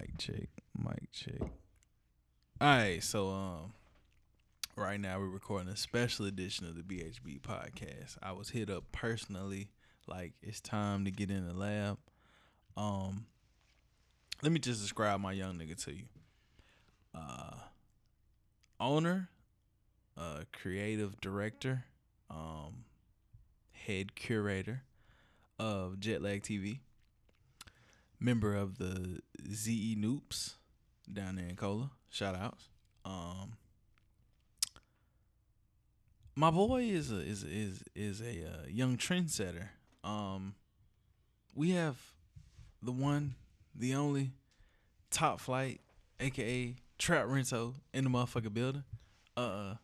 Mic check. Mic check. All right, so um, right now we're recording a special edition of the BHB podcast. I was hit up personally, like it's time to get in the lab. Um, let me just describe my young nigga to you. Uh, owner, uh, creative director, um, head curator of Jetlag TV member of the ZE Noops down there in Cola. Shout outs. Um, my boy is a is is is a uh, young trendsetter. Um, we have the one, the only, top flight, aka Trap Rento in the motherfucking building. Uh,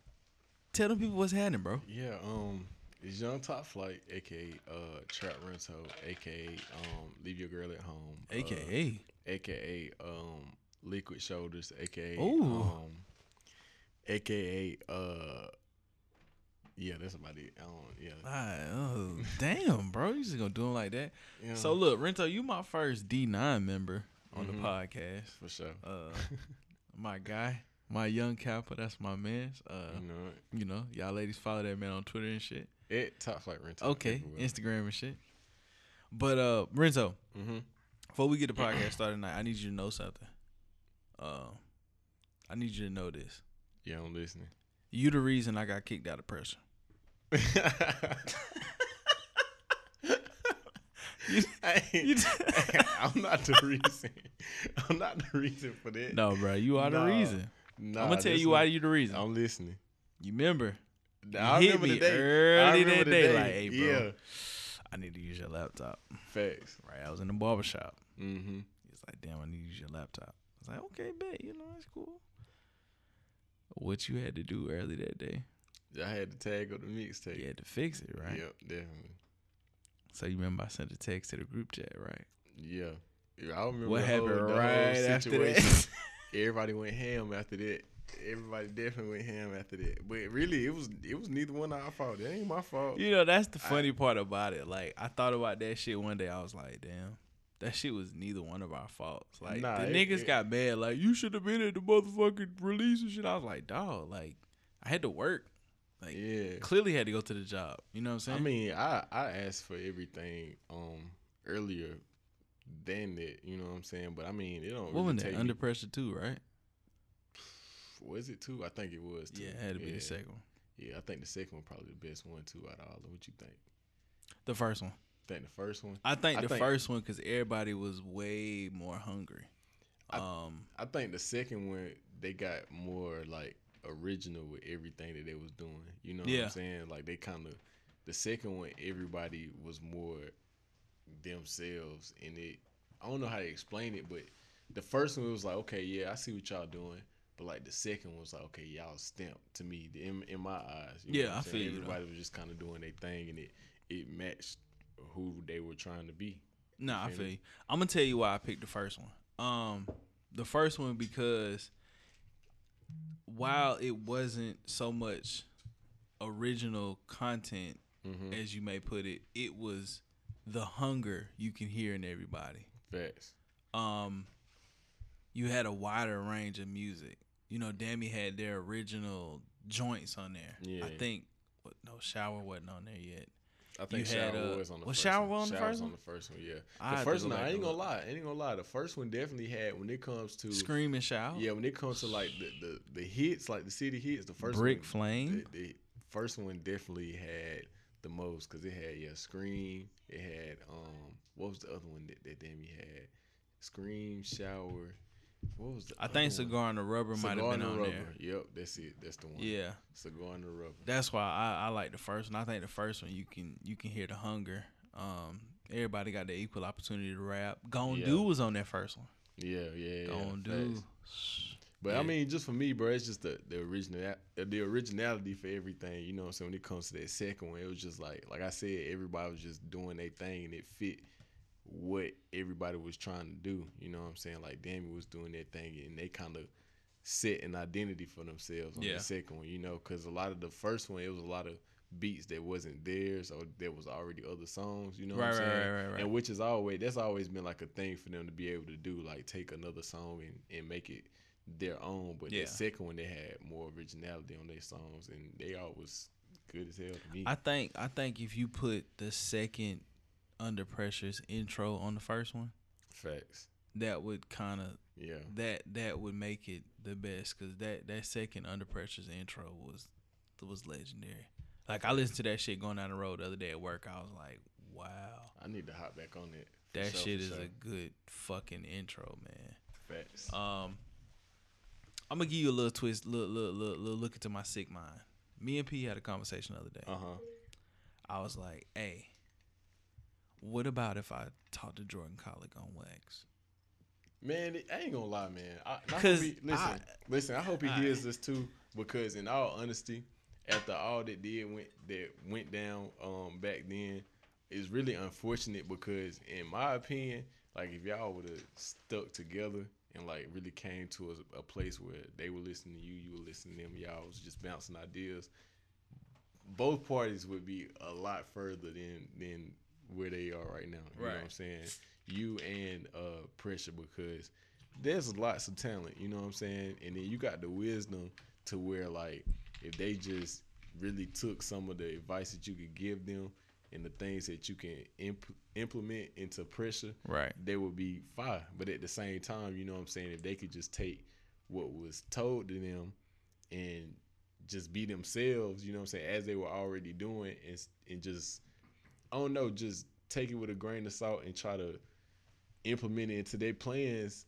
tell them people what's happening, bro. Yeah, um, it's Young Top Flight, aka uh Trap Rento, aka um Leave Your Girl at Home, AKA, uh, aka um Liquid Shoulders, aka Ooh. um aka uh yeah, that's about it. I don't yeah. Ah, oh, damn, bro, you just gonna do them like that? yeah So look, Rento, you my first D nine member on Mhm. the podcast. for sure. Uh, my guy, my young Kappa, that's my man. Uh, you know, you know, y'all ladies follow that man on Twitter and shit. It Top Flight Rento. Okay, Instagram and shit. But uh, Renzo, Mm-hmm. before we get the podcast started tonight, I need you to know something. Uh, I need you to know this. Yeah, I'm listening. You the reason I got kicked out of pressure. You- you- I'm not the reason. I'm not the reason for that. No, bro, you are the reason. Nah, I'm gonna tell you why you the reason. I'm listening. you remember? I hit remember me the day. I early remember that the day, day. like, hey, bro. Yeah, I need to use your laptop. facts. Right, I was in the barber shop. Mm-hmm. He's like, damn, I need to use your laptop. I was like, okay, bet, you know, that's cool. What you had to do early that day, I had to tag up the mixtape. you had to fix it, right? Yep, definitely. So you remember I sent a text to the group chat, right? Yeah. I remember what the happened whole, the whole right after situation. that? Everybody went ham after that. Everybody definitely went ham after that. But really, it was it was neither one of our fault. It ain't my fault. you know, that's the I- funny part about it. Like, I thought about that shit one day. I was like, damn. That shit was neither one of our faults. Like Nah, the it- niggas it- got mad. Like you should have been at the motherfucking release and shit. I was like, dog. Like I had to work. Like Yeah. clearly had to go to the job. You know what I'm saying? I mean, I I asked for everything um earlier than that. You know what I'm saying? But I mean, it don't what really was take that? me- Under pressure too, right? Was it two? I think it was. Two. Yeah, it had to be the second one. Yeah, I think the second one probably the best one too out of all of what you think. The first one. think the first one. I think I the think- first one because everybody was way more hungry. um, I think the second one they got more like original with everything that they was doing. You know what I'm saying? Like they kind of the second one everybody was more themselves and it I don't know how to explain it, but the first one was like, okay, yeah, I see what y'all doing. But like the second one was like, okay, y'all stamped to me in in my eyes. You know Yeah, I feel you. Everybody was just kind of doing their thing, and it it matched who they were trying to be. nah, I feel feel you. I'm gonna tell you why I picked the first one. Um, the first one because while it wasn't so much original content Mm-hmm. as you may put it, it was the hunger you can hear in everybody. Facts. um you had a wider range of music. You know, Dammy had their original joints on there. Yeah. I think what, no shower wasn't on there yet. I think had, Shower uh, was on the was first Shower one. on the Shower first one? on the first one, yeah. I The first one, I ain't gonna lie, I ain't gonna lie. The first one definitely had when it comes to Scream and shout. yeah, when it comes to like the, the, the hits, like the city hits, the first Brick one, Flame. The, the first one definitely had the most because it had yeah, Scream. It had um, what was the other one that, that Demi had? Scream, Shower. What was the? I think other one? Cigar and the Rubber might have been on Rubber. there. Yep, that's it. That's the one. Yeah. Cigar and the Rubber. That's why I, I like the first one. I think the first one you can you can hear the hunger. Um everybody got the equal opportunity to rap. Gon Yeah. Do was on that first one. Yeah, yeah, yeah. Gon. Do. But Yeah. I mean, just for me, bro, it's just the the original the originality for everything. You know what I'm saying? When it comes to that second one, it was just like like I said, everybody was just doing their thing and it fit what everybody was trying to do. You know what I'm saying? Like Dammy was doing their thing and they kind of set an identity for themselves on Yeah. the second one. You know, because a lot of the first one, it was a lot of beats that wasn't theirs or there was already other songs. You know Right, what I'm right, saying? right, right, right. And which is always that's always been like a thing for them to be able to do, like take another song and, and make it their own. But Yeah. the second one they had more originality on their songs and they all was good as hell to me. I think I think if you put the second Under Pressure's intro on the first one, Facts. that would kind of Yeah. that that would make it the best because that that second Under Pressure's intro was was legendary. Like I listened to that shit going down the road the other day at work. I was like, wow, I need to hop back on it. that shit is a good fucking intro, man. Facts. Um, I'm gonna give you a little twist, little, little, little, little look into my sick mind. Me and P had a conversation the other day. Uh huh. I was like, "Hey, what about if I talked to Jordan Collick on wax?" Man, I ain't gonna lie, man. I, I hope 'Cause he, listen, I- listen. I hope he I- hears this too, because in all honesty, after all that did went that went down um back then, it's really unfortunate because in my opinion, like if y'all would have stuck together and like really came to a, a place where they were listening to you, you were listening to them, y'all was just bouncing ideas. Both parties would be a lot further than than where they are right now. You know what I'm saying? You and uh pressure because there's lots of talent, you know what I'm saying? And then you got the wisdom to where like if they just really took some of the advice that you could give them and the things that you can imp- implement into pressure, Right. they would be fine. But at the same time, you know what I'm saying, if they could just take what was told to them and just be themselves, you know what I'm saying, as they were already doing and and just I don't know, just take it with a grain of salt and try to implement it into their plans,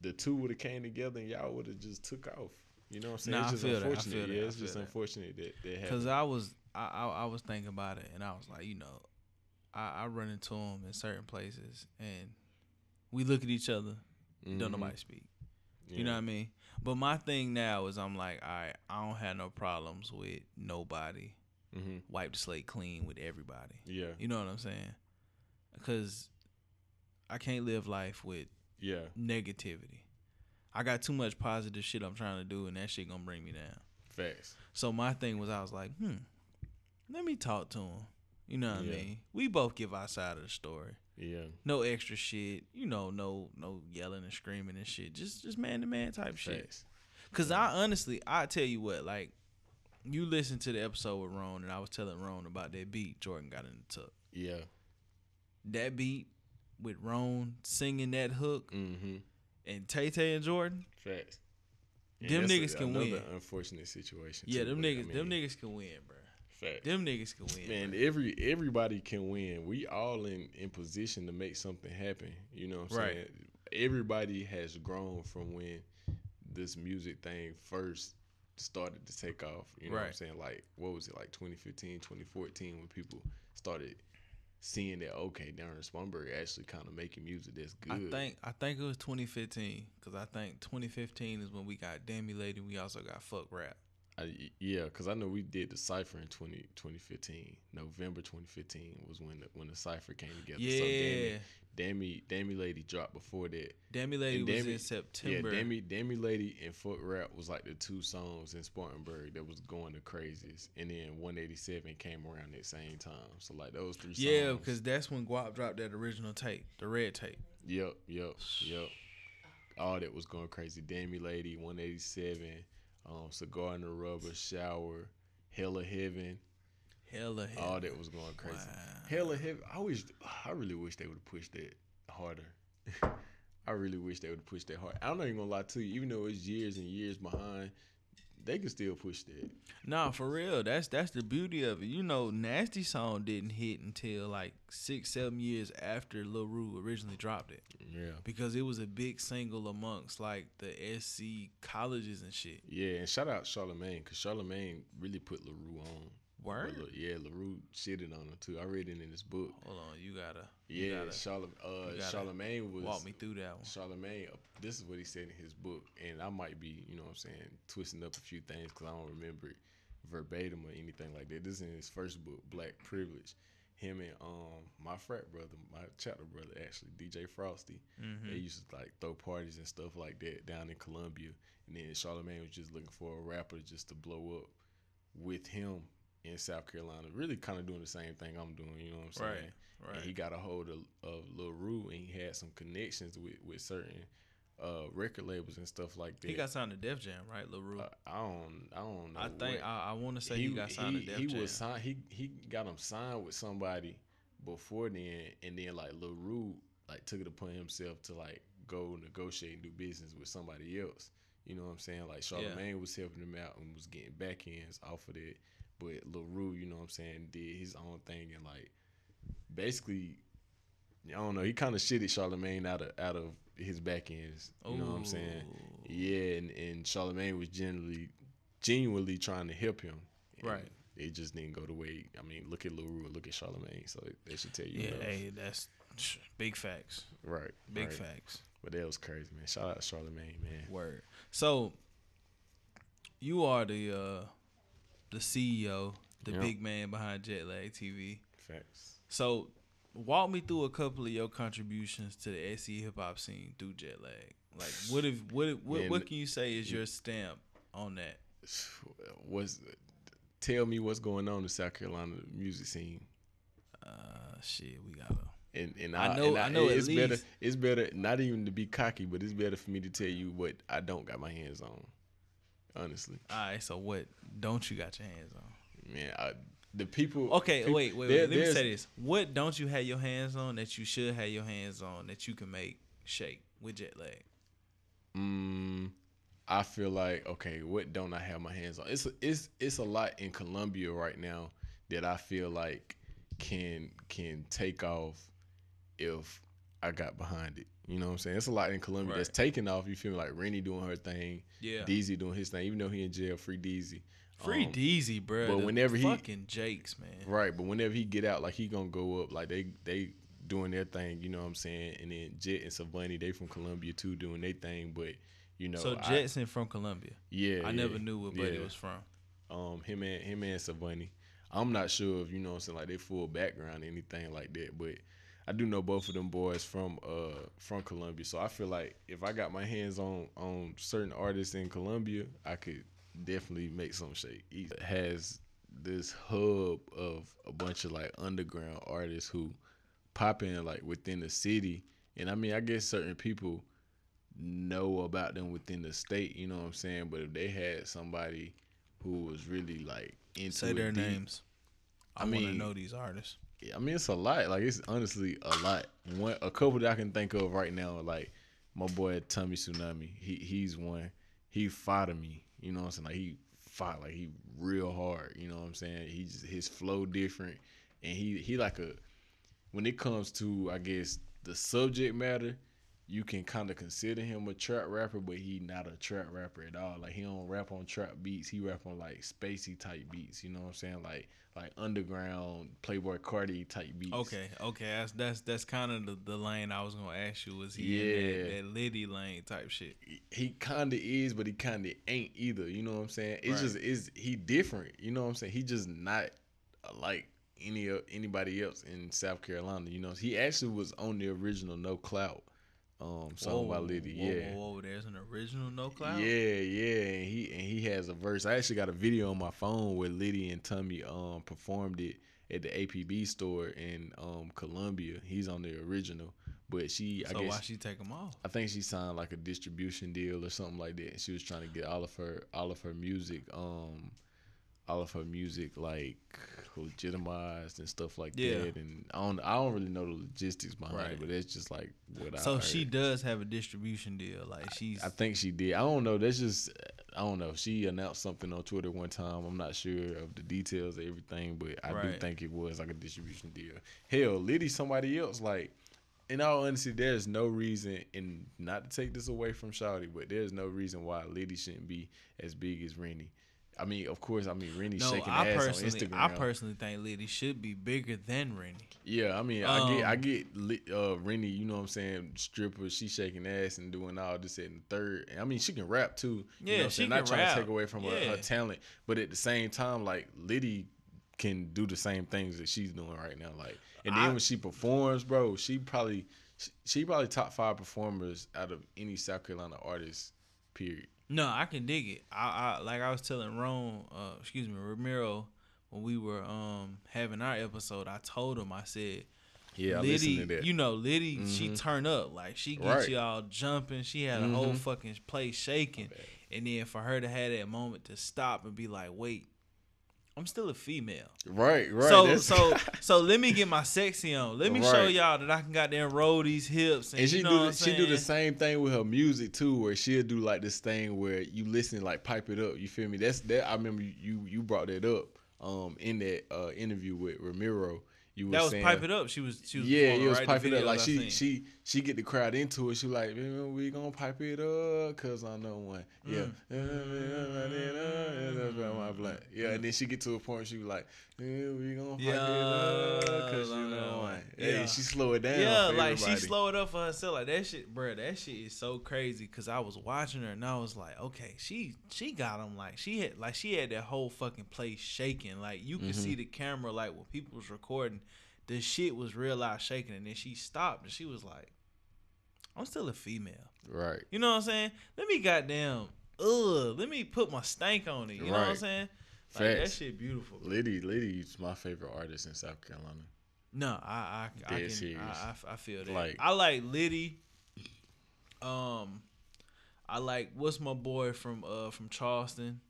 the two would have came together and y'all would have just took off. You know what I'm saying? Nah, it's just feel that. I unfortunate. Yeah, it's just that. unfortunate that that happened. Cause I was I, I I was thinking about it and I was like, you know, I, I run into them in certain places and we look at each other, don't Mhm. nobody speak. You know what I mean? But my thing now is I'm like, all right, I don't have no problems with nobody. Mhm. Wipe the slate clean with everybody. Yeah. You know what I'm saying? Because I can't live life with Yeah. negativity. I got too much positive shit I'm trying to do, and that shit gonna bring me down. Facts. So my thing was, I was like, hmm, let me talk to him. You know what Yeah. I mean? We both give our side of the story. Yeah. No extra shit. You know, no no yelling and screaming and shit. Just just man to man type shit. Facts. Cause I honestly, I tell you what, like, you listen to the episode with Ron, and I was telling Ron about that beat Jordan got in the tuck. Yeah. That beat with Ron singing that hook Mm-hmm. and Tay Tay and Jordan. Facts. And Them niggas can another win. Unfortunate situation. Yeah, too, them but, I niggas, them niggas can win, bro. Facts. Them niggas can win. Man, bro. every everybody can win. We all in in position to make something happen. You know what I'm Right. saying? Everybody has grown from when this music thing first started to take off. You know what I'm saying? Like what was it like 2015, 2014 when people started seeing that okay, Spartanburg actually kind of making music that's good. I think I think it was 2015 because I think 2015 is when we got Dammy Lady. We also got Fuck Rap. I, yeah, because I know we did the cipher in 20, 2015. November 2015 was when the, when the cipher came together. So Yeah, Dammy, Dammy, Dammy Lady dropped before that. Dammy Lady And was Dammy- in September. Yeah, Dammy, Dammy Lady and Foot Rap was like the two songs in Spartanburg that was going the craziest. And then 187 came around at the same time. So like those three songs. Yeah, because that's when Guap dropped that original tape, the red tape. Yep, yep, yep. All that was going crazy. Dammy Lady, 187, um, Cigar in the Rubber, Shower, Hella Heaven. Hella Heaven. All that was going crazy. Wow. Hella Heaven. I wish, I really wish they would have pushed that harder. I really wish they would have pushed that hard. I'm not even gonna lie to you. Even though it's years and years behind, they can still push that. Nah, for real. That's that's the beauty of it. You know, Nasty Song didn't hit until like six, seven years after Lil Ru originally dropped it. Yeah. Because it was a big single amongst like the SC colleges and shit. Yeah, and shout out Charlemagne because Charlemagne really put LaRue on. Word? But, yeah, LaRue shitted on him too. I read it in his book. Hold on, you gotta Yeah, Charlemagne, uh, Charlemagne was walk me through that one. Charlemagne. uh, This is what he said in his book, and I might be, you know, what I'm saying, twisting up a few things because I don't remember it verbatim or anything like that. This is in his first book, Black Privilege. Him and um my frat brother, my chapter brother, actually DJ Frosty. Mm-hmm. They used to like throw parties and stuff like that down in Columbia, and then Charlemagne was just looking for a rapper just to blow up with him in South Carolina, really kind of doing the same thing I'm doing. You know what I'm saying? Right, right. And he got a hold of, of Lil Rue, and he had some connections with with certain uh, record labels and stuff like that. He got signed to Def Jam, right, LaRue? Uh, I don't. I don't know. I think what- I, I want to say he, got signed he, to Def he Jam. was signed. He he got him signed with somebody before then, and then like Larue like took it upon himself to like go negotiate and do business with somebody else. You know what I'm saying? Like Charlemagne was helping him out and was getting back ends off of it, but Larue, you know what I'm saying, did his own thing and like basically. I don't know. He kind of shitted Charlemagne out of out of his back ends. You know what I'm saying? Yeah, and, and Charlemagne was generally genuinely trying to help him. Right. It just didn't go the way. I mean, look at LaRue look at Charlemagne. So that should tell you. Yeah, enough. hey, that's big facts. Right. Big right. facts. But that was crazy, man. Shout out to Charlemagne, man. Word. So you are the uh the CEO, the Yeah. big man behind Jetlag TV. Facts. So walk me through a couple of your contributions to the SE hip hop scene through Jetlag. Like what if what if- what, Man, what can you say is your stamp on that? What's tell me what's going on in the South Carolina music scene? Uh shit, we gotta And and I I, know- and I know it's better. It's better not even to be cocky, but it's better for me to tell you what I don't got my hands on. Honestly, Alright, so what don't you got your hands on? man, I, the people. Okay, peop- wait, wait, there- wait. Let me say this. What don't you have your hands on that you should have your hands on that you can make shake with jet lag? Mm, I feel like okay, what don't I have my hands on? It's it's it's a lot in Columbia right now that I feel like can can take off if I got behind it. You know what I'm saying? It's a lot in Columbia that's taking off. You feel me? like Rennie doing her thing, Yeah. Deezy doing his thing, even though he in jail, free Deezy. Free Um, Deezy, bro. but the whenever he- fucking Jakes, man. Right, but whenever he get out, like he gonna go up, like they they doing their thing, you know what I'm saying? And then Jet and Savani, they from Columbia too, doing their thing. But you know, so I- Jetson from Columbia. yeah, I never knew what buddy yeah. was from. um him and him and Savani. I'm not sure if you know what I'm saying like their full background or anything like that, but I do know both of them boys from uh from Columbia. So I feel like if I got my hands on on certain artists in Columbia, I could definitely make some shake. He has this hub of a bunch of like underground artists who pop in like within the city. And I mean I guess certain people know about them within the state, you know what I'm saying? But if they had somebody who was really like into Say their deep- names. I, I want to mean- know these artists. I mean, it's a lot. Like it's honestly a lot. One, a couple that I can think of right now, like my boy Tommy Tsunami. He he's one. He fought me. You know what I'm saying? Like he fought like he real hard. You know what I'm saying? He just his flow different, and he he like a. When it comes to I guess the subject matter, you can kind of consider him a trap rapper, but he not a trap rapper at all. Like he don't rap on trap beats. He rap on like spacey type beats. You know what I'm saying? Like like underground Playboi Carti type beats. Okay, okay, that's that's that's kind of the, the lane I was gonna ask you. Was he in Yeah. that, that Liddy lane type shit? He kind of is, but he kind of ain't either. You know what I'm saying? It's Right. just is he different. You know what I'm saying? He just not uh, like any o- anybody else in South Carolina. You know, he actually was on the original No Clout um song by Liddy. whoa, yeah. whoa, whoa, there's an original No Clout. Yeah, yeah, and he and he has a verse. I actually got a video on my phone where Liddy and Tommy um performed it at the APB store in um Columbia. He's on the original, but she I So guess why she take them off? I think she signed like a distribution deal or something like that. And she was trying to get all of her all of her music um all of her music like legitimized and stuff like Yeah. that. And I don't I don't really know the logistics behind Right. it, but that's just like what I So she does have a distribution deal. Like she's I think she did. I don't know. That's just I don't know. She announced something on Twitter one time. I'm not sure of the details of everything, but I do think it was like a distribution deal. Hell, Liddy somebody else. Like in all honesty, there's no reason, and not to take this away from Shawty, but there's no reason why Liddy shouldn't be as big as Rennie. I mean, of course, I mean Rennie no. shaking I ass on Instagram. I personally think Liddy should be bigger than Rennie. Yeah, I mean, I get, I Um, get, uh, Rennie. You know what I'm saying? Stripper, she shaking ass and doing all this and the third. I mean, she can rap too. You Yeah, know what I'm she saying? can Not trying rap. to take away from her, Yeah. her talent, but at the same time, like Liddy can do the same things that she's doing right now. Like, and then I- when she performs, bro, she probably, she probably top five performers out of any South Carolina artist. Period. No, I can dig it. I, I like I was telling Rome, uh, excuse me, Ramiro, when we were um having our episode, I told him I said. Yeah, Liddy, listened to that. you know, Liddy, she Mhm. turn up like she gets Right. y'all jumping. She had a whole Mhm. fucking place shaking, and then for her to have that moment to stop and be like, "Wait, I'm still a female." right, right. so that's- so so let me get my sexy on. Let me show y'all that I can goddamn roll these hips. And, and she you know do she do the same thing with her music too, where she'll do like this thing where you listen like pipe it up. You feel me? That's that. I remember you you brought that up um in that uh interview with Ramiro. You That was saying, pipe it up. She was she was yeah, it was right? pipe it up. Like she she she get the crowd into it. She like, man, we gonna pipe it up cause I know one. Yeah, that's about my blunt. Yeah, and then she get to a point she was like, yeah, we gonna pipe it up cause you know one. Yeah. Yeah, she slow it down. Yeah, like she slow it up for herself. Like that shit, bro. That shit is so crazy. Cause I was watching her and I was like, okay, she she got him. Like she had like she had that whole fucking place shaking. Like you could Mhm. see the camera. Like when people was recording, the shit was real loud shaking. And then she stopped and she was like, I'm still a female. Right. You know what I'm saying? Let me goddamn. Ugh, let me put my stank on it. You know what I'm saying? Like that shit beautiful. bro. Liddy, Liddy's my favorite artist in South Carolina. No, I I, I can serious. I, I, I feel that. Like- I like Liddy. Um, I like what's my boy from uh from Charleston.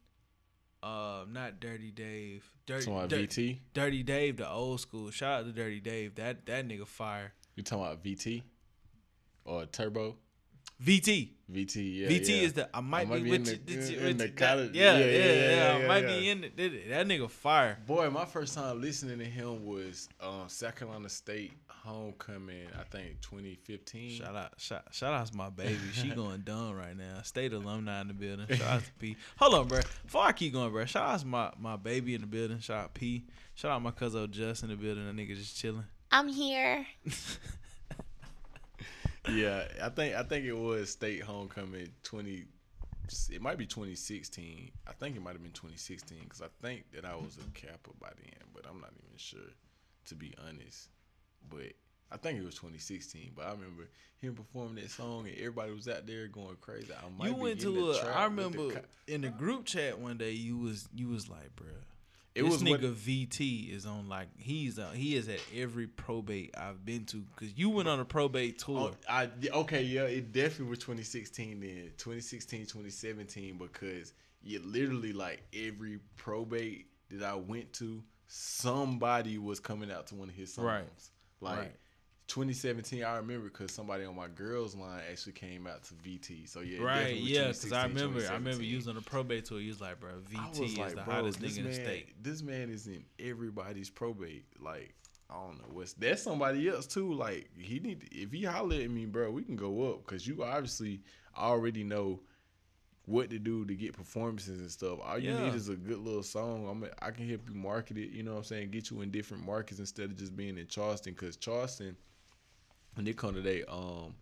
Uh, not Dirty Dave. Dirty talking about VT? Dirty Dave, the old school. Shout out to Dirty Dave. That that nigga fire. You talking about VT? Or Turbo? VT. VT, yeah. VT yeah. is the I might, might be, be with in you. the- this- in with the college- yeah, yeah, yeah, yeah, yeah, yeah, I yeah, might yeah. be in it. That that nigga fire. Boy, my first time listening to him was um, South Carolina State homecoming, I think 2015. Shout out, shout, shout out to my baby. She going dumb right now. State alumni in the building. Shout out to P. Hold on, bro. Before I keep going, bro. Shout out to my, my baby in the building. Shout out P. Shout out my cousin Just in the building. That nigga just chilling. I'm here. Yeah, I think I think it was state homecoming 20 it might be 2016. I think it might have been 2016 cuz I think that I was a Kappa by then, but I'm not even sure to be honest. But I think it was 2016, but I remember him performing that song and everybody was out there going crazy. I might You be went to the a. I the remember co- in the group chat one day. You was you was like, bro. It this was nigga what- VT is on like he's uh, he is at every probate I've been to because you went on a probate tour. Oh, I okay, yeah, it definitely was 2016 then, 2016, 2017 because you literally like every probate that I went to, somebody was coming out to one of his songs. Right. Like Right. 2017, I remember because somebody on my girls line actually came out to VT. So yeah, Right, yeah, because I remember, I remember 2017. you was on a probate tour. You was like, bro, VT was is like, the hottest nigga in the state. This man is in everybody's probate. Like, I don't know what's that's somebody else too. Like, he need to, if he holler at me, bro, we can go up because you obviously already know what to do to get performances and stuff. All you Yeah. need is a good little song. I'm I can help you market it. You know what I'm saying? Get you in different markets instead of just being in Charleston. Because Charleston, when they come to their um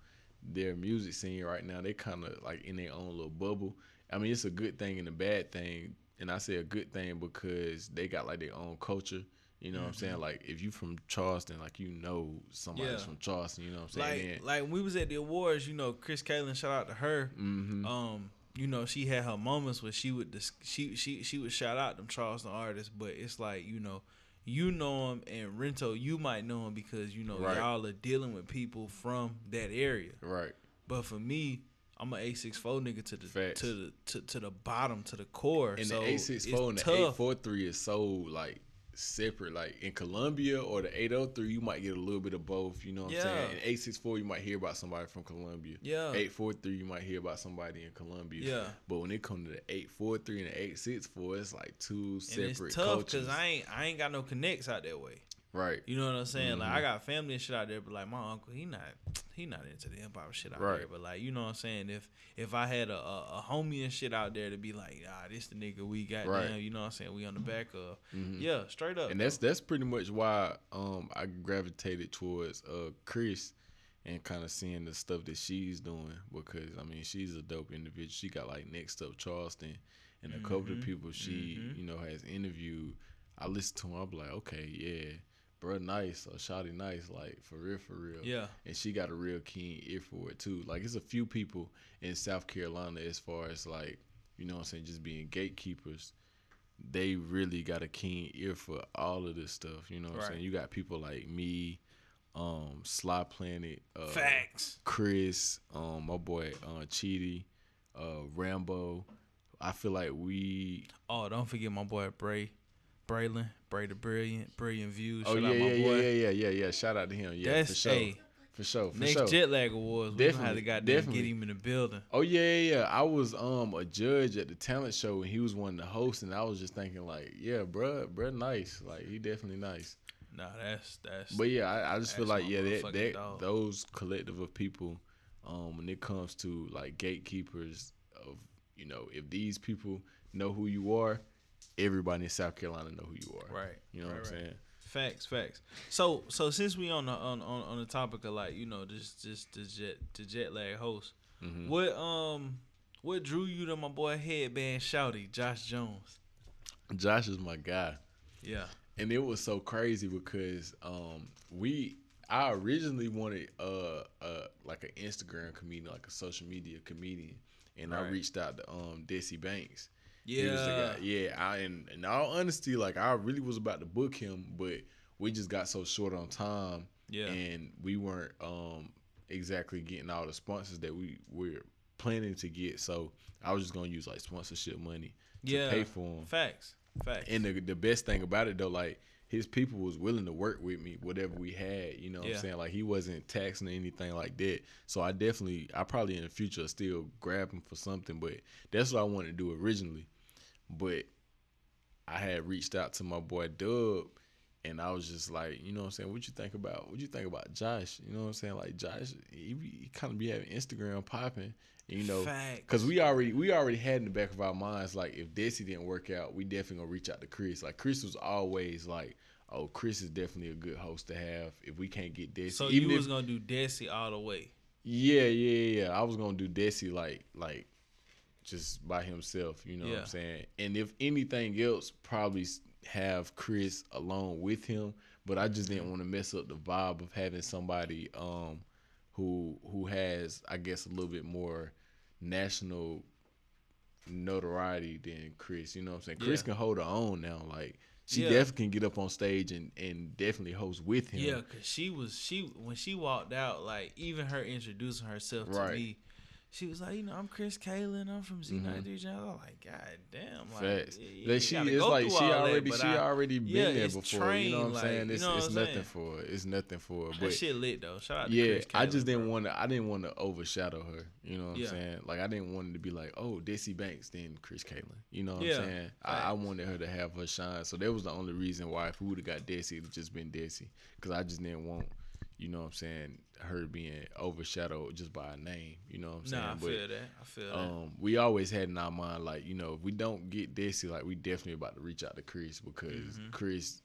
their music scene right now, they kind of like in their own little bubble. I mean, it's a good thing and a bad thing. And I say a good thing because they got like their own culture. You know what I'm saying? Like if you from Charleston, like you know somebody's Yeah. from Charleston. You know what I'm Like, saying? like when we was at the awards, you know, Chris Caitlin, shout out to her. mm-hmm. Um, you know, she had her moments where she would dis- she she she would shout out them Charleston artists, but it's like you know, you know him and Rento, you might know him because you know Right. y'all are dealing with people from that area. right. But for me, I'm an eight six four nigga to the Facts. to the to, to the bottom to the core. And so the eight six four and the eight tough. four three is so like separate. Like in Columbia or the eight oh three, you might get a little bit of both. You know what Yeah. I'm saying? In eight six four, you might hear about somebody from Columbia. Yeah. Eight four three, you might hear about somebody in Columbia. Yeah. But when it comes to the eight four three and the eight six four, it's like two separate and it's tough because I ain't I ain't got no connects out that way. Right. You know what I'm saying? Like Mhm. I got family and shit out there, but like my uncle, he not he not into the hip hop shit out Right. there. But like you know what I'm saying? If if I had a, a, a homie and shit out there to be like, ah, this the nigga we got Right. down, you know what I'm saying? We on the back of Mhm. yeah, straight up. and that's that's pretty much why um I gravitated towards uh Chris and kind of seeing the stuff that she's doing because I mean she's a dope individual. She got like next up Charleston and a couple of Mhm, people she mhm. you know has interviewed. I listen to her, I'm like, okay, yeah, bro, nice or Shotty nice, like for real, for real. yeah, And she got a real keen ear for it too. Like it's a few people in South Carolina as far as like, you know what I'm saying, just being gatekeepers they really got a keen ear for all of this stuff. You know what Right. I'm saying? You got people like me, um, Sly Planet, uh, Facts. Chris, um, my boy uh, Cheaty, uh, Rambo. I feel like we. Oh, don't forget my boy Bray, Braylon, Bray the Brilliant, Brilliant Views. Oh Shout yeah, out my yeah, boy. yeah, yeah, yeah, yeah, yeah. Shout out to him. Yeah, That's for sure, a for sure, for next sure. jet lag awards. We gonna have to goddamn definitely. get him in the building. Oh yeah, yeah, yeah. I was um a judge at the talent show and he was one of the hosts and I was just thinking like, yeah, bruh, bruh, nice. Like he definitely nice. Nah, that's that's. But yeah, I, I just feel like yeah, that, that dog. those collective of people, um, when it comes to like gatekeepers of you know, if these people know who you are, everybody in South Carolina know who you are. right. You know right, what I'm right. saying? Facts, facts. So, so since we on the on, on, on the topic of like you know just just the jet the jet lag host, Mhm. what um what drew you to my boy headband shouty Josh Jones? Josh is my guy. Yeah, and it was so crazy because um we I originally wanted uh uh like an Instagram comedian, like a social media comedian, and I reached out to um Desi Banks. He was the yeah, yeah. I in, in all honesty, like I really was about to book him, but we just got so short on time, yeah. and we weren't um exactly getting all the sponsors that we were planning to get. So I was just gonna use like sponsorship money to Yeah. pay for him. Facts, facts. And the the best thing about it though, like his people was willing to work with me, whatever we had. You know what Yeah. I'm saying? Like he wasn't taxing or anything like that. So I definitely, I probably in the future still grab him for something. But that's what I wanted to do originally. But I had reached out to my boy Dub. And I was just like, you know what I'm saying? What you think about? What you think about Josh? You know what I'm saying? Like Josh, he, he kind of be having Instagram popping, you know, Cause we already we already had in the back of our minds like if Desi didn't work out, we definitely gonna reach out to Chris. Like Chris was always like, oh, Chris is definitely a good host to have if we can't get Desi. So Even you if, was gonna do Desi all the way. yeah, yeah, yeah. I was gonna do Desi like like just by himself. You know what I'm saying? And if anything else, probably have Chris along with him. But I just didn't want to mess up the vibe of having somebody um who who has I guess a little bit more national notoriety than Chris. You know what I'm saying? Chris Yeah. can hold her own now. Like she Yeah. definitely can get up on stage and and definitely host with him. Yeah, cause she was she when she walked out, like even her introducing herself to me, she was like, you know, I'm Chris Kalen, I'm from Z ninety three. I was like, God damn, like Mm-hmm. Facts. yeah, she is like she all that, already she I- already been yeah, there before. you know what I'm trained, saying? It's you know it's nothing saying? for her. It's nothing for her. That But shit lit though. Shout out to yeah, Chris I just didn't want to. I didn't want to overshadow her. You know what I'm saying? Like I didn't want it to be like, oh, Desi Banks, then Chris Kalen. You know what Yeah, I'm saying? I, I wanted her to have her shine. So that was the only reason why if we would have got Desi, it'd just been Desi. Because I just didn't want, you know what I'm saying, her being overshadowed just by a name. You know what I'm saying? Nah, I But, feel that. I feel that. um, we always had in our mind like you know if we don't get Desi, like we definitely about to reach out to Chris because Mm-hmm. Chris.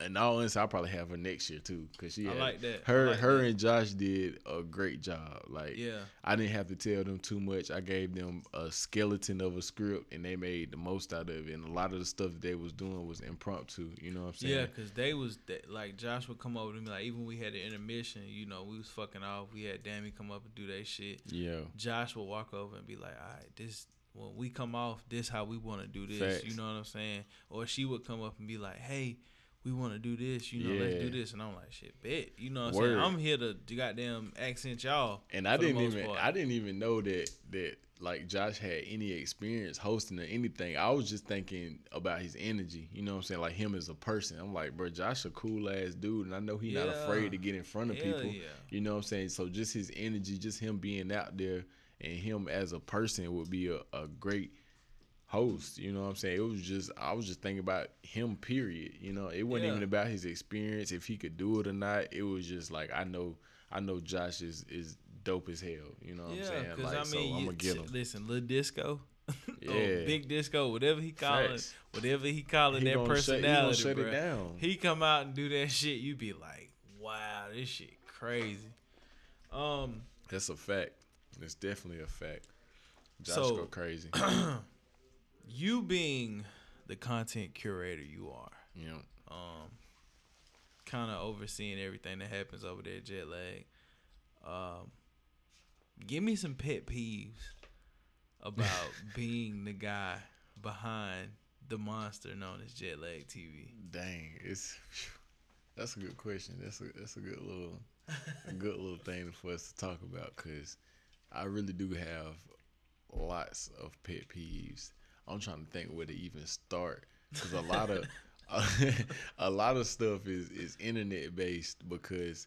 And all honestly, I'll probably have her next year too, cause she I had, like that. I her like her that. and Josh did a great job. Like Yeah. I didn't have to tell them too much. I gave them a skeleton of a script, and they made the most out of it. And a lot of the stuff that they was doing was impromptu. You know what I'm saying? Yeah, cause they was like Josh would come over to me like even we had an intermission, you know, we was fucking off. We had Dammy come up and do that shit. yeah. Josh would walk over and be like, "All right, this when we come off, this how we want to do this." Facts. You know what I'm saying? Or she would come up and be like, "Hey, we want to do this. You know, let's do this." And I'm like, "Shit, bet." You know what I'm Word. saying? I'm here to goddamn accent y'all. And I didn't even part. I didn't even know that that like Josh had any experience hosting or anything. I was just thinking about his energy. You know what I'm saying? Like him as a person. I'm like, bro, Josh a cool ass dude, and I know he not afraid to get in front of Hell people. yeah. You know what I'm saying? So just his energy, just him being out there, and him as a person would be a, a great host. You know what I'm saying? It was just I was just thinking about him. Period. You know, it wasn't Yeah. even about his experience, if he could do it or not. It was just like I know I know Josh is is dope as hell. You know what I'm Yeah, saying? because Like, I so mean, I'm gonna get him. listen, little disco, Yeah. or big disco, whatever he calling, Facts. whatever he calling He that gonna shut- he gonna personality, shut it down. He come out and do that shit, you be like, wow, this shit crazy. Um, That's a fact. It's definitely a fact. Josh So- go crazy. you being the content curator you are, you know. um, kind of overseeing everything that happens over there Jet Lag. Um, give me some pet peeves about being the guy behind the monster known as jet lag TV? Dang, it's that's a good question. That's a that's a good little a good little thing for us to talk about because I really do have lots of pet peeves. I'm trying to think where to even start because a lot of a lot of stuff is is internet based because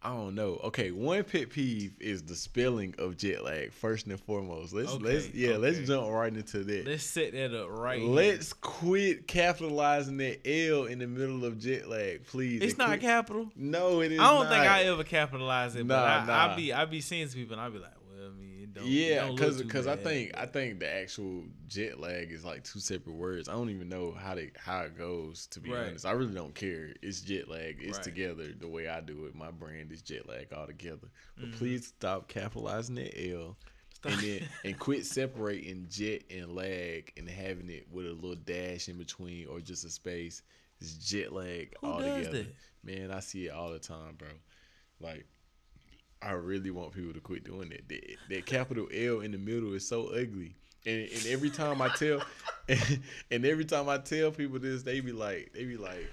I don't know. Okay, one pet peeve is the spelling of jet lag. First and foremost, let's Okay, let's yeah, let's jump right into that. Let's set that up right. Let's quit capitalizing that L in the middle of jet lag, please. It's not quit- capital. No, it is. I don't not. think I ever capitalize it, but Nah, I, nah. I be I be seeing people and I be like, well, I mean, it don't. Yeah, because because I think I think the actual jet lag is like two separate words. I don't even know how they how it goes. To be Right. honest, I really don't care. It's jet lag. It's Right. together the way I do it. My brand is jet lag all together. But Mhm. please stop capitalizing the L. Stop. and then and quit separating jet and lag and having it with a little dash in between or just a space. It's jet lag Who all together. that? Man, I see it all the time, bro. Like, I really want people to quit doing that. That, that capital L in the middle is so ugly. And, and every time I tell, and, every time I tell people this, they be like, they be like,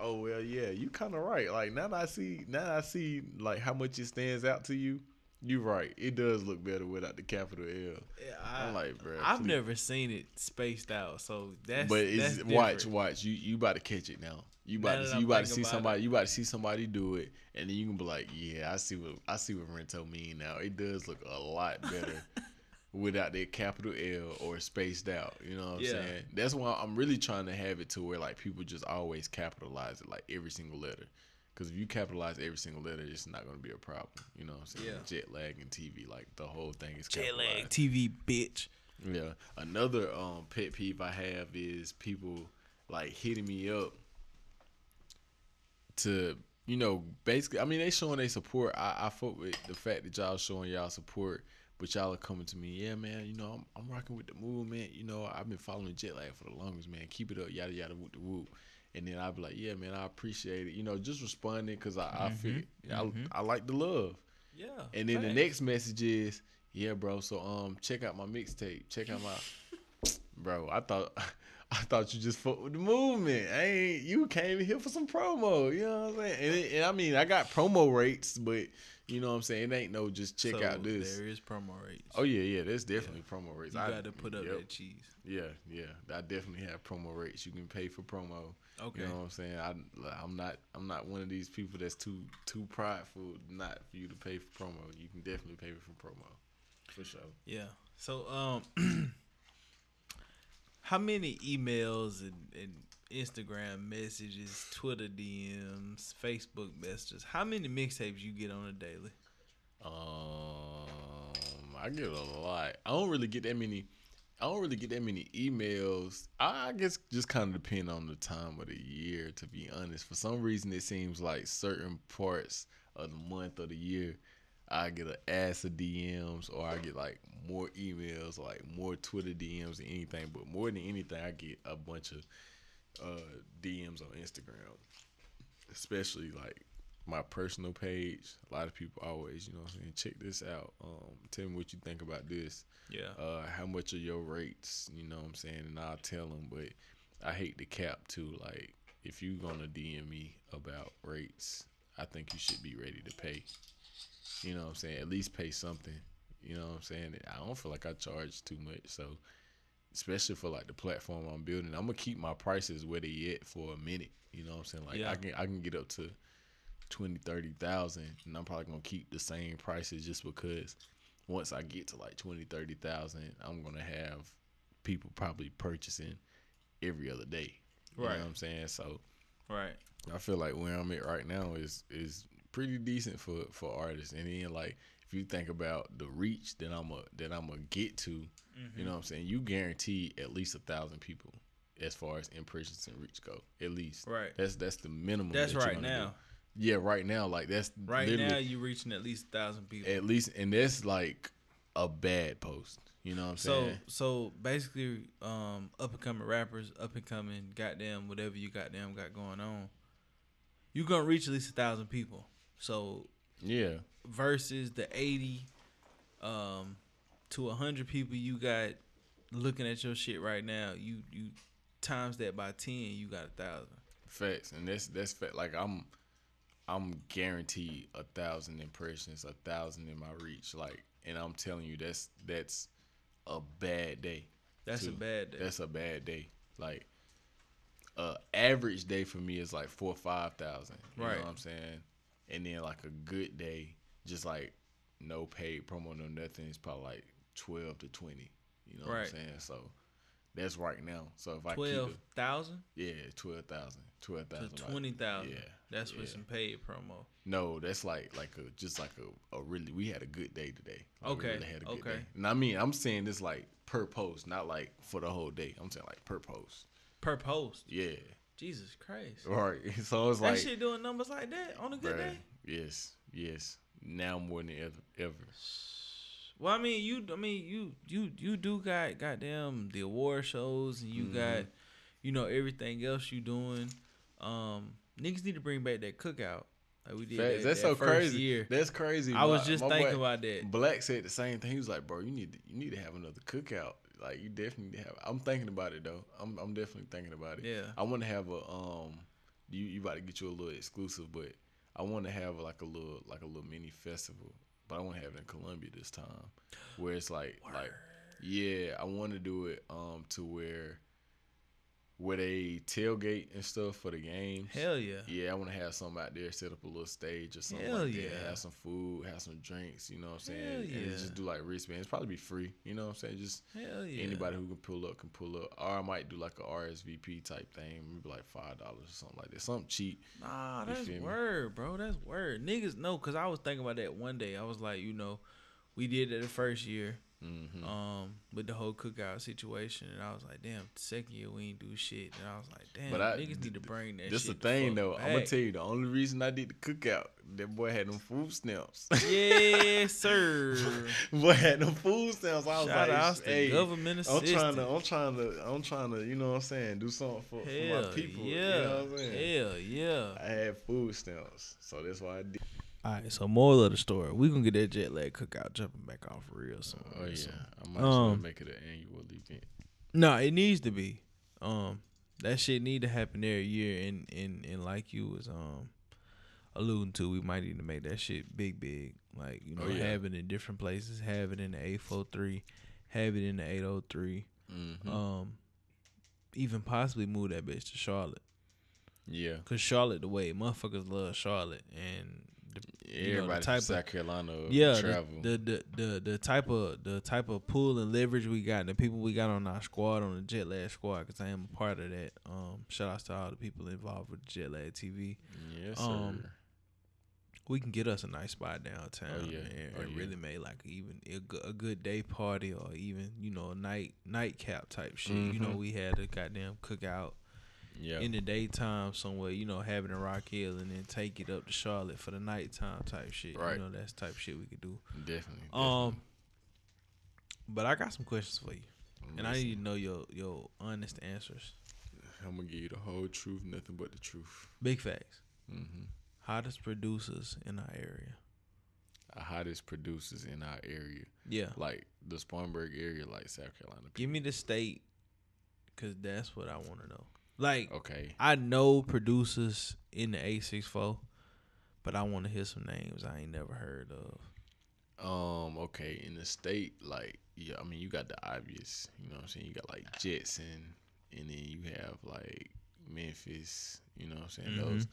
"Oh well, yeah, you kind of right." Like now I see, now I see like how much it stands out to you. You right. It does look better without the capital L. Yeah, I, I'm like, bro. I've please. never seen it spaced out, so that's but it's that's watch, different. watch. You you about to catch it now. You Now about to see, you about to see about somebody. You about to see somebody do it, and then you can be like, yeah, I see what I see what Rento mean now. It does look a lot better without that capital L or spaced out. You know what I'm Yeah. saying? That's why I'm really trying to have it to where like people just always capitalize it, like every single letter. Because if you capitalize every single letter, it's not going to be a problem. You know what I'm saying? Yeah. Jet lag and TV, like the whole thing is Jet lag TV, bitch. Yeah. Another um pet peeve I have is people like hitting me up to you know basically I mean they showing their support. I I fuck with the fact that y'all showing y'all support, but y'all are coming to me. Yeah, man. You know I'm I'm rocking with the movement. You know I've been following Jet Lag for the longest, man. Keep it up, yada yada whoop the whoop. And then I'd be like, yeah, man, I appreciate it. You know, just responding because I I feel mhm. I I like the love. Yeah. And then the next message is, yeah, bro. So um, check out my mixtape. Check out my, bro. I thought, I thought you just fucked with the movement. I ain't. You came here for some promo. You know what I'm saying? And, it, and I mean, I got promo rates, but you know what I'm saying. It ain't no just check So out this. There is promo rates. Oh yeah, yeah. There's definitely promo rates. you I- got to put up yep. that cheese. Yeah, yeah. I definitely have promo rates. You can pay for promo. Okay. You know what I'm saying? I, I'm not I'm not one of these people that's too too prideful not for you to pay for promo. You can definitely pay me for promo. For sure. Yeah. So um how many emails and, and Instagram messages, Twitter DMs, Facebook messages, how many mixtapes you get on a daily? Um, I get a lot. I don't really get that many. I don't really get that many emails. I guess just kind of depend on the time of the year. To be honest, for some reason it seems like certain parts of the month of the year, I get an ass of DMs or I get like more emails, like more Twitter DMs than anything. But more than anything, I get a bunch of uh, DMs on Instagram, especially like my personal page. A lot of people always, you know what I'm saying, check this out. Um, tell me what you think about this. Yeah. Uh, how much are your rates? You know what I'm saying? And I'll tell them, but I hate the cap too. Like, if you're gonna DM me about rates, I think you should be ready to pay. You know what I'm saying? At least pay something. You know what I'm saying? I don't feel like I charge too much. So, especially for like the platform I'm building, I'm gonna keep my prices where they at for a minute. You know what I'm saying? Like Yeah. I can I can get up to 20, 30,000 and I'm probably going to keep the same prices just because once I get to like 20, 30,000, I'm going to have people probably purchasing every other day. You Right. know what I'm saying? So Right. I feel like where I'm at right now is is pretty decent for for artists. And then like if you think about the reach that I'm a that I'm gonna get to, you mm-hmm. know what I'm saying? You guarantee at least a thousand people as far as impressions and reach go. At least. Right. That's that's the minimum. That's that right gonna now. Yeah, right now, like that's Right now you're reaching at least a thousand people. at least, and that's like a bad post. You know what I'm So saying? so basically, um, up and coming rappers, up and coming, goddamn whatever you goddamn got going on, you're gonna reach at least a thousand people. So yeah, versus the eighty, um, to hundred people you got looking at your shit right now, you you times that by ten, you got a thousand. Facts, and that's that's fact. Like I'm, I'm guaranteed a thousand impressions, a thousand in my reach. Like, and I'm telling you, that's that's a bad day. That's a bad day. That's a bad day. Like, uh, average day for me is like four or five thousand. You Right. know what I'm saying? And then like a good day, just like no paid promo, no nothing, is probably like twelve to twenty. You know what I'm saying? So that's right now. So if I Twelve thousand yeah, twelve thousand, twelve to thousand, twenty thousand. Yeah, That's with yeah. some paid promo. No, that's like like a just like a, a really we had a good day today. Like, we Okay, really had a good okay. day. And I mean I'm saying this like per post, not like for the whole day. I'm saying like per post. Per post. Yeah. Jesus Christ. Right. So it's that like shit doing numbers like that on a good bruh, day. Yes, yes. Now more than ever ever. Well, I mean, you, I mean, you, you, you do got goddamn the award shows, and you Mm-hmm. got, you know, everything else you doing. Um, niggas need to bring back that cookout like we did. That- That's that so crazy. Year. That's crazy. I was just my thinking boy about that. Black said the same thing. He was like, "Bro, you need to you need to have another cookout. Like you definitely need to have." I'm thinking about it though. I'm I'm definitely thinking about it. Yeah. I want to have a um. You you about to get you a little exclusive, but I want to have like a little like a little mini festival. But I want to have it in Columbia this time, where it's like like yeah, I want to do it um to where where they tailgate and stuff for the games. Hell yeah. Yeah, I want to have something out there, set up a little stage or something Hell like yeah. that. Have some food, have some drinks, you know what I'm saying? Hell yeah. And just do like wristbands. Probably be free, you know what I'm saying? Just Hell yeah. anybody who can pull up can pull up. Or I might do like a RSVP type thing, maybe like five dollars or something like that. Something cheap. Nah, that's word, bro. That's word. Niggas know, cause I was thinking about that one day. I was like, you know, we did it the first year, hmm um, with the whole cookout situation, and I was like, damn, the second year we ain't do shit, and I was like, damn, But I- niggas need to bring that. This the shit thing fuck though. I'm gonna tell you the only reason I did the cookout, that boy had them food stamps. yes, sir. boy had them food stamps. I was Shout like, out hey, government I'm trying to, I'm trying to, I'm trying to, you know what I'm saying, do something for, for my people. yeah, You know what I'm saying? hell yeah. I had food stamps, so that's why I did. All right, so moral of the story, we gonna get that jet lag cookout jumping back off real soon. Oh yeah, soon. I might as well Um, make it an annual event. No, it needs to be. Um, that shit need to happen every year, and and and like you was um alluding to, we might need to make that shit big, big. Like you know, Oh, yeah. have it in different places, have it in the eight four three, have it in the eight oh three. Mm-hmm. Um, even possibly move that bitch to Charlotte, yeah, cause Charlotte the way motherfuckers love Charlotte, and you know, the type from of- South Carolina yeah, the, travel. the the the the type of the type of pull and leverage we got, the people we got on our squad, on the Jet Lag squad, because I am a part of that. Um, shout outs to all the people involved with Jet Lag TV. yes, um, sir. We can get us a nice spot downtown, Oh, yeah. and, Oh, and yeah. really make like even a good, a good day party or even you know a night nightcap type shit. You know, Mhm. we had a goddamn cookout Yeah, in the daytime somewhere, you know, having a Rock Hill and then take it up to Charlotte for the nighttime type shit. Right. You know, that's type shit we could do. definitely. Um, but I got some questions for you, definitely. and I need to know your your honest answers. I'm gonna give you the whole truth, nothing but the truth. Big facts. Mm-hmm. Hottest producers in our area. Our hottest producers in our area, Yeah. like the Spartanburg area, like South Carolina. Give me the state, cause that's what I want to know. Like Okay, I know producers in the eight six four, but I want to hear some names I ain't never heard of. Um, okay, in the state, like, yeah, I mean, you got the obvious, you know what I'm saying? You got like Jetson, and then you have like Memphis, you know what I'm saying? Mhm. Those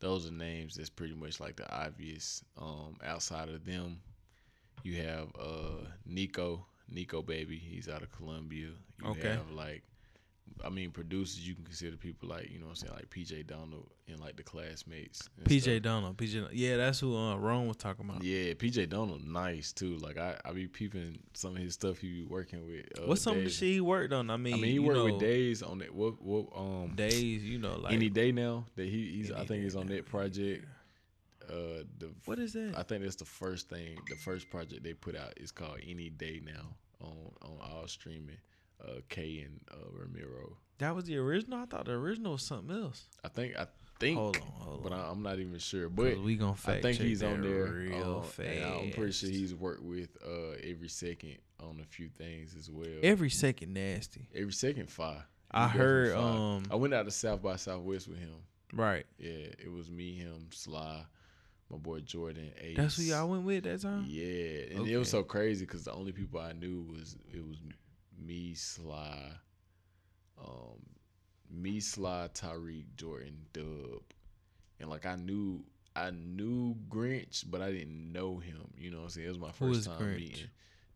those are names that's pretty much like the obvious. Um, outside of them, you have uh Nico, Nico baby, he's out of Columbia. You Okay. have like I mean producers you can consider people like, you know what I'm saying, like PJ Donald and like the classmates. PJ stuff. Donald, PJ, yeah, that's who uh, Rome was talking about. Yeah, PJ Donald, nice too. Like I, I be peeping some of his stuff he be working with. Uh, What's some of the shit he worked on? I mean, I mean, he you worked know, with Days on that. What, what, um, days, you know, like any day now that he, he's. I think he's on Now, that project. Uh, the What is that? I think that's the first thing. The first project they put out is called Any Day Now on on all streaming. Uh, K and uh, Ramiro. that was the original. I thought the original was something else. I think. I think. Hold on, hold But on. I, I'm not even sure. But we gonna I think check he's on there. real um, fast. I'm pretty sure he's worked with uh every second on a few things as well. every second nasty. every second fire. I heard fly. um I went out to South by Southwest with him. right. Yeah, it was me, him, Sly, my boy Jordan, Ace. That's who y'all went with that time. Yeah, and it was so crazy because the only people I knew was it was me, Sly, um, me, Sly, Tyreek, Jordan, Dub, and like I knew I knew Grinch, but I didn't know him. You know what I'm saying? It was my first time Grinch? meeting.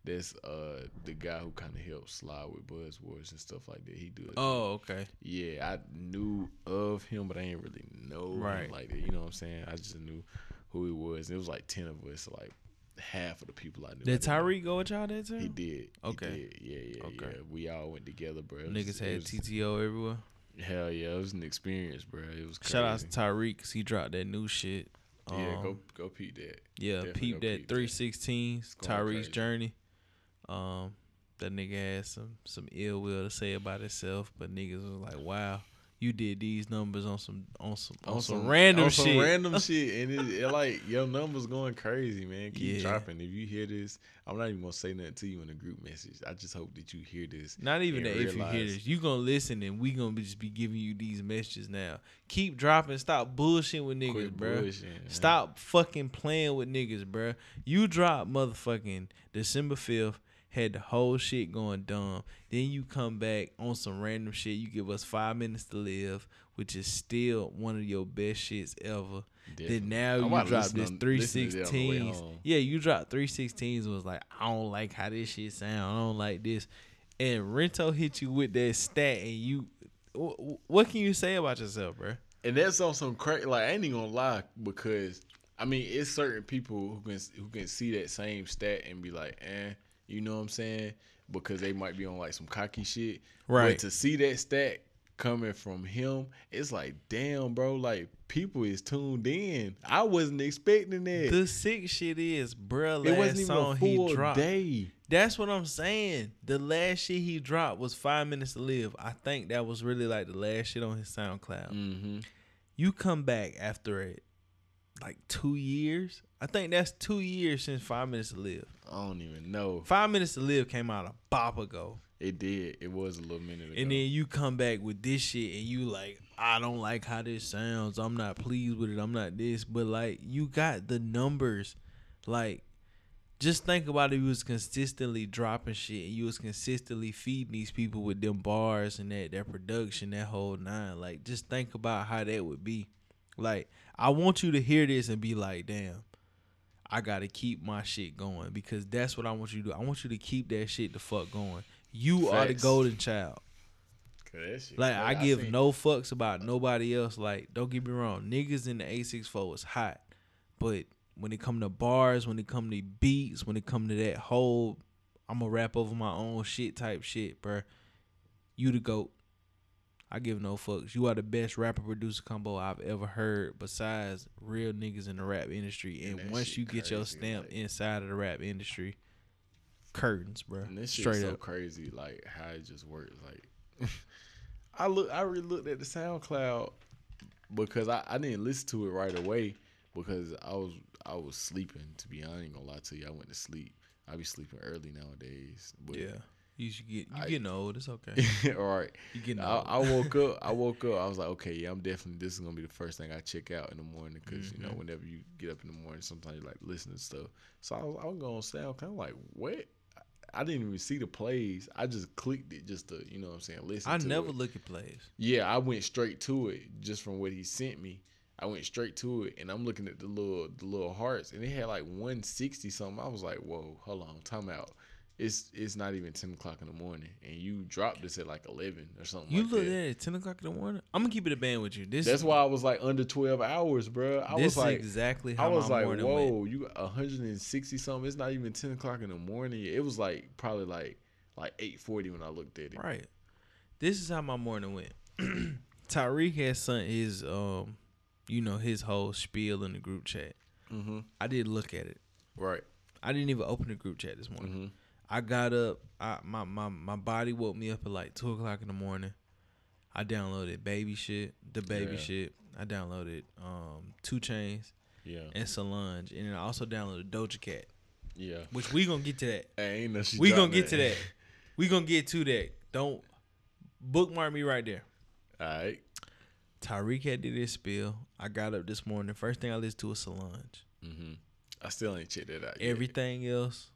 That's uh the guy who kind of helped Sly with Buzzwords and stuff like that. He do it. Oh, okay. Yeah, I knew of him, but I didn't really know him Right. like that. You know what I'm saying? I just knew who he was. It was like ten of us, like half of the people I knew. Did. Tyreek go with y'all that He did. Okay. He did. Yeah, yeah, Okay. yeah. We all went together, bro. Was- Niggas had was- TTO everywhere. Hell yeah, it was an experience, bro. It was crazy. Shout out to Tyreek because he dropped that new shit. Yeah, Um, go go peep that. Yeah, Definitely peep that. 316s, going Tyreek's journey. Um, that nigga had some some ill will to say about himself, but niggas was like, "Wow, you did these numbers on some on some on, some, random on shit." Some random shit, and it, it like your numbers going crazy, man. Keep Yeah. dropping. If you hear this, I'm not even gonna say nothing to you in the group message. I just hope that you hear this. Not even that if you hear this, you gonna listen and we gonna be, just be giving you these messages now. Keep dropping. Stop bullshitting with niggas, bro. Stop fucking playing with niggas, bruh. You drop motherfucking December 5th, had the whole shit going dumb. Then you come back on some random shit. You give us five minutes to live, which is still one of your best shits ever. Definitely. Then now I you drop this three listen to that on the way sixteens. Yeah, you dropped three sixteens was like, I don't like how this shit sound. I don't like this. And Rento hit you with that stat, and you, wh- wh- what can you say about yourself, bro? And that's on some crazy. Like I ain't even gonna lie because I mean it's certain people who can who can see that same stat and be like, eh, you know what I'm saying? Because they might be on like some cocky shit. Right. But to see that stat coming from him, it's like, damn, bro. Like people is tuned in. I wasn't expecting that. The sick shit is, bro, Last it wasn't even song a full he dropped. day. That's what I'm saying. The last shit he dropped was five minutes to live. I think that was really like the last shit on his SoundCloud. Mm-hmm. You come back after it, like two years. I think that's two years since Five Minutes to Live. I don't even know. Five Minutes to Live came out a bop ago. It did. It was a little minute ago. And then you come back with this shit and you like, I don't like how this sounds. I'm not pleased with it. I'm not this. But like you got the numbers. Like, just think about if you was consistently dropping shit and you was consistently feeding these people with them bars and that that production, that whole nine. Like, just think about how that would be. Like, I want you to hear this and be like, damn, I gotta keep my shit going because that's what I want you to do. I want you to keep that shit the fuck going. You are the golden child. shit- Like I give seen- no fucks about nobody else. Like don't get me wrong, niggas in the A64 is hot, but when it come to bars, when it come to beats, when it come to that whole I'm gonna rap over my own shit type shit, bruh. You the goat. I give no fucks. You are the best rapper producer combo I've ever heard, besides real niggas in the rap industry. And And once you get your stamp like- inside of the rap industry, curtains, bro. And this Straight so up. crazy, like how it just works. Like I look, I really looked at the SoundCloud because I, I didn't listen to it right away because I was I was sleeping. To be honest, I ain't gonna lie to you, I went to sleep. I be sleeping early nowadays. But Yeah. You should get you I- getting old. It's okay. all right. You getting I, old. I woke up. I woke up. I was like, okay, yeah, I'm definitely. This is gonna be the first thing I check out in the morning because you know, Mhm. whenever you get up in the morning, sometimes you like listen to stuff. So I was, I was going SoundCloud. I'm like, what? I didn't even see the plays. I just clicked it just to, you know, what I'm saying, listen. I never it. look at plays. Yeah, I went straight to it just from what he sent me. I went straight to it, and I'm looking at the little the little hearts, and it had like 160 something. I was like, whoa, hold on, time out. It's it's not even 10 o'clock in the morning, and you dropped this at like 11 or something. You like look that. at it ten o'clock in the morning. I'm gonna keep it a band with you. This That's why I was like under 12 hours, bro. I was like, exactly I was like, whoa, went. you 160 something. It's not even 10 o'clock in the morning. It was like probably like like 8:40 when I looked at it. Right. This is how my morning went. Tyreek had sent his um, you know, his whole spiel in the group chat. Mm-hmm. I didn't look at it. Right. I didn't even open the group chat this morning. Mm-hmm. I got up. I my, my my body woke me up at like two o'clock in the morning. I downloaded baby shit, the baby Yeah. shit. I downloaded um 2 Chainz Yeah. and Solange, and then I also downloaded Doja Cat, Yeah. which we gonna get to that. Hey, ain't no We gonna dropped get to that. We gonna get to that. Don't bookmark me right there. All right. Tyreek had did his spill. I got up this morning. First thing I listened to was Solange. Mm-hmm. I still ain't checked it out. yet. Everything else,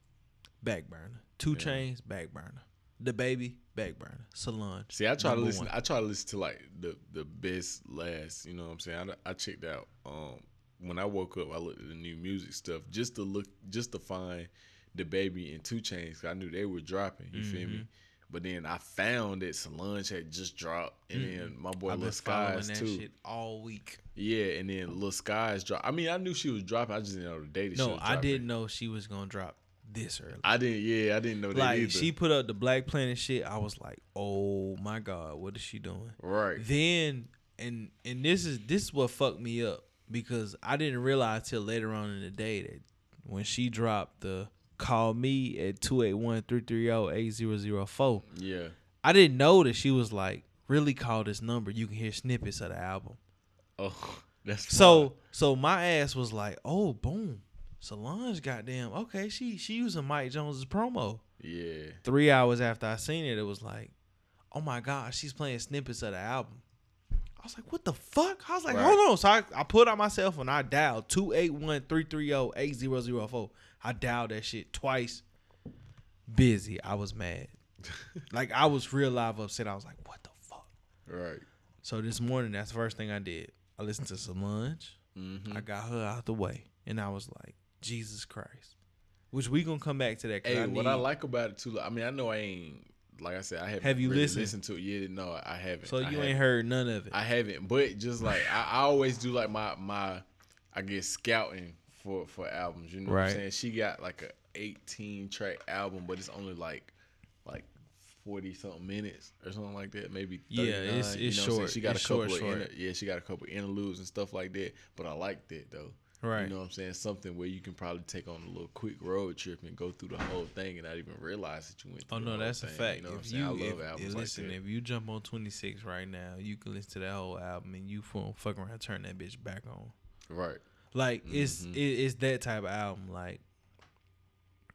back burner. Two Yeah. chains, back burner. The baby, back burner. Solange. See, I try to listen. one. I try to listen to like the the best last. You know what I'm saying? I, I checked out. Um, when I woke up, I looked at the new music stuff just to look, just to find the baby and 2 Chainz. I knew they were dropping. You feel Mm-hmm. me? But then I found that Solange had just dropped, and then my boy Lil Skies that too. shit all week. Yeah, and then Lil Skies dropped. I mean, I knew she was dropping. I just didn't know the date. No, I didn't know she was gonna drop this early. I didn't. Yeah, I didn't know that like either. she put up the Black Planet shit. I was like, oh my god, what is she doing? right. Then and and this is this is what fucked me up because I didn't realize till later on in the day that when she dropped the call me at 281-330-8004 Yeah. I didn't know that she was like really call this number you can hear snippets of the album Oh, that's so so my ass was like oh boom Solange goddamn okay she she using Mike Jones's promo Yeah. three hours after I seen it, it was like, oh my god, she's playing snippets of the album. I was like, what the fuck? I was like, Right. hold on. So I, I put on my cell phone. I dialed 281-330-8004. I dialed that shit twice. Busy. I was mad. like I was real live upset. I was like, what the fuck? Right. So this morning, that's the first thing I did. I listened to Solange. Mm-hmm. I got her out the way, and I was like, Jesus Christ. Which we gonna come back to that. Hey, I what I like about it too, I mean, I know I ain't like I said, I haven't. Have you really listened? listened to it yet? No, I haven't. So you haven't. ain't heard none of it. I haven't, but just like I, I always do, like my my, I guess scouting for for albums. You know what Right. I'm saying? She got like a 18 track album, but it's only like like 40 something minutes or something like that. Maybe Yeah, it's- you know what short. She got It's a couple short, short. inter- yeah, she got a couple interludes and stuff like that. But I like that though. Right. You know what I'm saying? Something where you can probably take on a little quick road trip and go through the whole thing and not even realize that you went through Oh no, that's a fact. You know what I'm if saying? you I love if, albums if- listen, if you jump on 26 right now, you can listen to that whole album and you fuck around, turn that bitch back on. Right. Like it's Mhm. it, it's that type of album. Like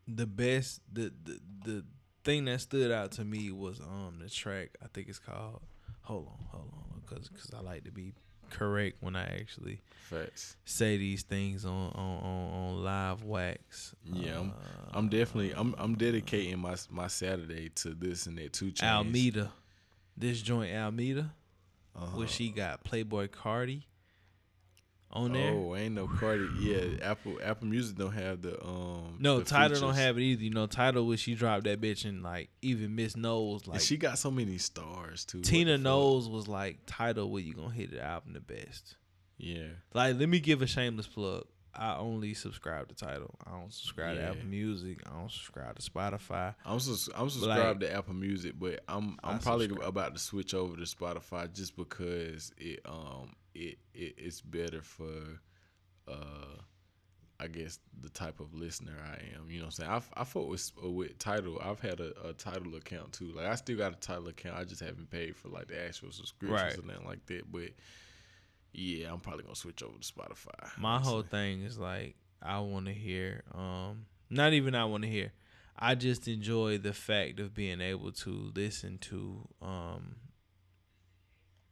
the best, the, the the thing that stood out to me was um the track. I think it's called. Hold on, hold on, because because I like to be correct when I actually Facts. say these things on on on, on live wax. Yeah, I'm, Uh, I'm definitely I'm I'm dedicating my my Saturday to this and that 2 Chainz. Almeda. This joint Almeda, Uh-huh. where she got Playboi Carti on there. Oh, ain't no Carti. Yeah, Apple Apple Music don't have the um. no, the Tidal don't have it either. You know, Tidal when she dropped that bitch and like even Miss Knowles like and she got so many stars too. Tina? Knowles was like Tidal where you gonna hit the album the best. Yeah. Like, let me give a shameless plug. I only subscribe to Tidal. I don't subscribe to Apple Music. I don't subscribe to Spotify. I'm sus- I'm Like- subscribed to Apple Music, but I'm I I'm probably subscribe. about to switch over to Spotify just because it um it, it it's better for uh I guess the type of listener I am. You know what I'm saying? I I fought with with Tidal. I've had a, a Tidal account too. Like I still got a Tidal account. I just haven't paid for like the actual subscriptions Right. or nothing like that. But yeah, I'm probably gonna switch over to Spotify. My honestly. whole thing is like I want to hear um not even I want to hear. I just enjoy the fact of being able to listen to um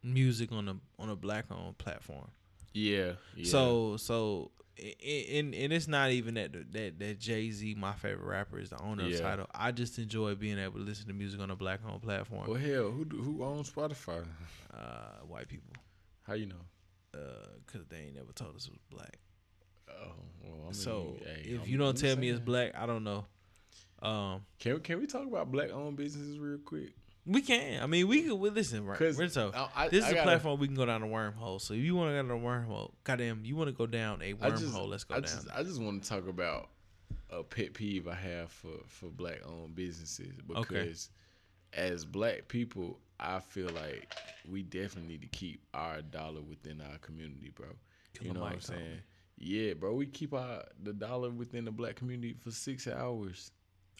music on a on a black owned platform. yeah, yeah. So so and and it's not even that that that Jay Z, my favorite rapper, is the owner Yeah. of Tidal. I just enjoy being able to listen to music on a black owned platform. well, hell, who who owns Spotify? Uh, white people, How you know? uh, cause they ain't never told us it was black. Oh, well, I mean, so hey, if I'm- you don't tell me it's black, I don't know. Um, Can can we talk about black owned businesses real quick? We can. I mean, we could. We listen, right? We're so. I- I- This is I a gotta- platform we can go down a wormhole. So if you want to go down a wormhole, goddamn, you want to go down a I just, wormhole? Let's go I down. just, I just want to talk about a pet peeve I have for for black owned businesses because Okay. as black people, I feel like we definitely need to keep our dollar within our community, bro. You know what I'm saying? Yeah, bro. We keep our the dollar within the black community for six hours.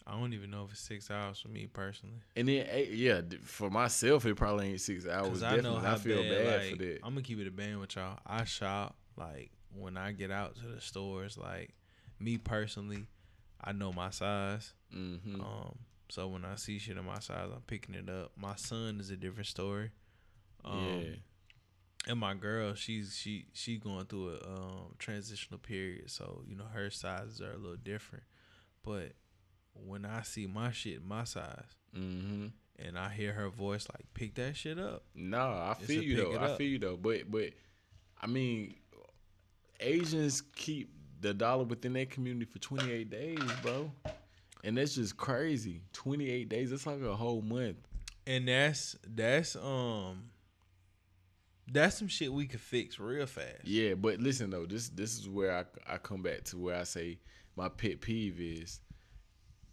I don't even know if it's six hours for me personally. And then, yeah, for myself, it probably ain't six hours. I know how I feel bad, bad like, for that. I'm gonna keep it a band with y'all. I shop like when I get out to the stores. Like me personally, I know my size. hmm Um, So when I see shit in my size, I'm picking it up. My son is a different story. Um, yeah. and my girl, she's she she going through a um, transitional period, so you know her sizes are a little different. But when I see my shit my size, Mm-hmm. and I hear her voice like pick that shit up, No, I It's feel you though. I feel you though. But but I mean, Asians keep the dollar within their community for 28 days, bro. And that's just crazy. 28 days. That's like a whole month. and that's that's um that's some shit we could fix real fast. Yeah, but listen though, this this is where I I come back to where I say my pet peeve is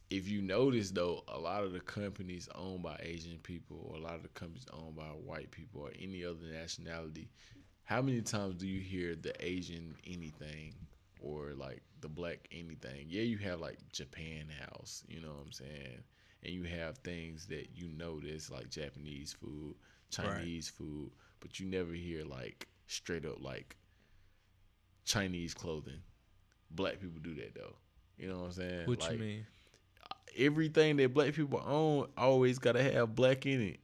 if you notice though, a lot of the companies owned by Asian people or a lot of the companies owned by white people or any other nationality, how many times do you hear the Asian anything or like the black anything? Yeah, you have like Japan House, you know what I'm saying? And you have things that you notice like Japanese food, Chinese food, but you never hear like straight up like Chinese clothing. Black people do that though. You know what I'm saying? What like, you mean? Everything that black people own always gotta have black in it.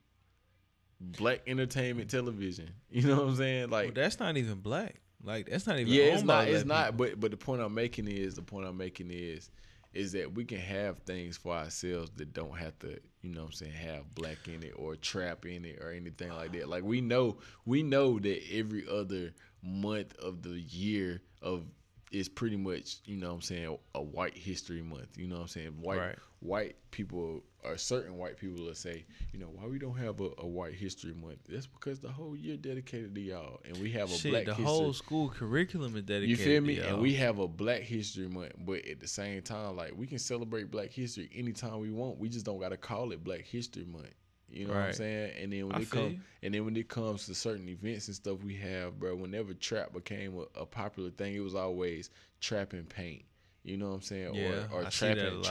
Black entertainment television. You know what I'm saying? Like well, that's not even black. Like that's not even. yeah, it's not. It's not. people. But but the point I'm making is the point I'm making is is that we can have things for ourselves that don't have to, you know what I'm saying, have black in it or trap in it or anything like that. Like we know we know that every other month of the year of is pretty much, you know what I'm saying, a white history month. You know what I'm saying? White Right. White people or certain white people will say, you know, why we don't have a, a white history month? That's because the whole year dedicated to y'all. And we have a Shit, black the history whole school curriculum is dedicated. you feel to me? y'all. And we have a Black History Month, but at the same time, like we can celebrate Black History anytime we want. We just don't gotta call it Black History Month. You know what I'm saying? And then when I it comes, and then when it comes to certain events and stuff we have, bro. Whenever trap became a, a popular thing, it was always trap and paint. You know what I'm saying? Yeah, or or I see trap that a and lot.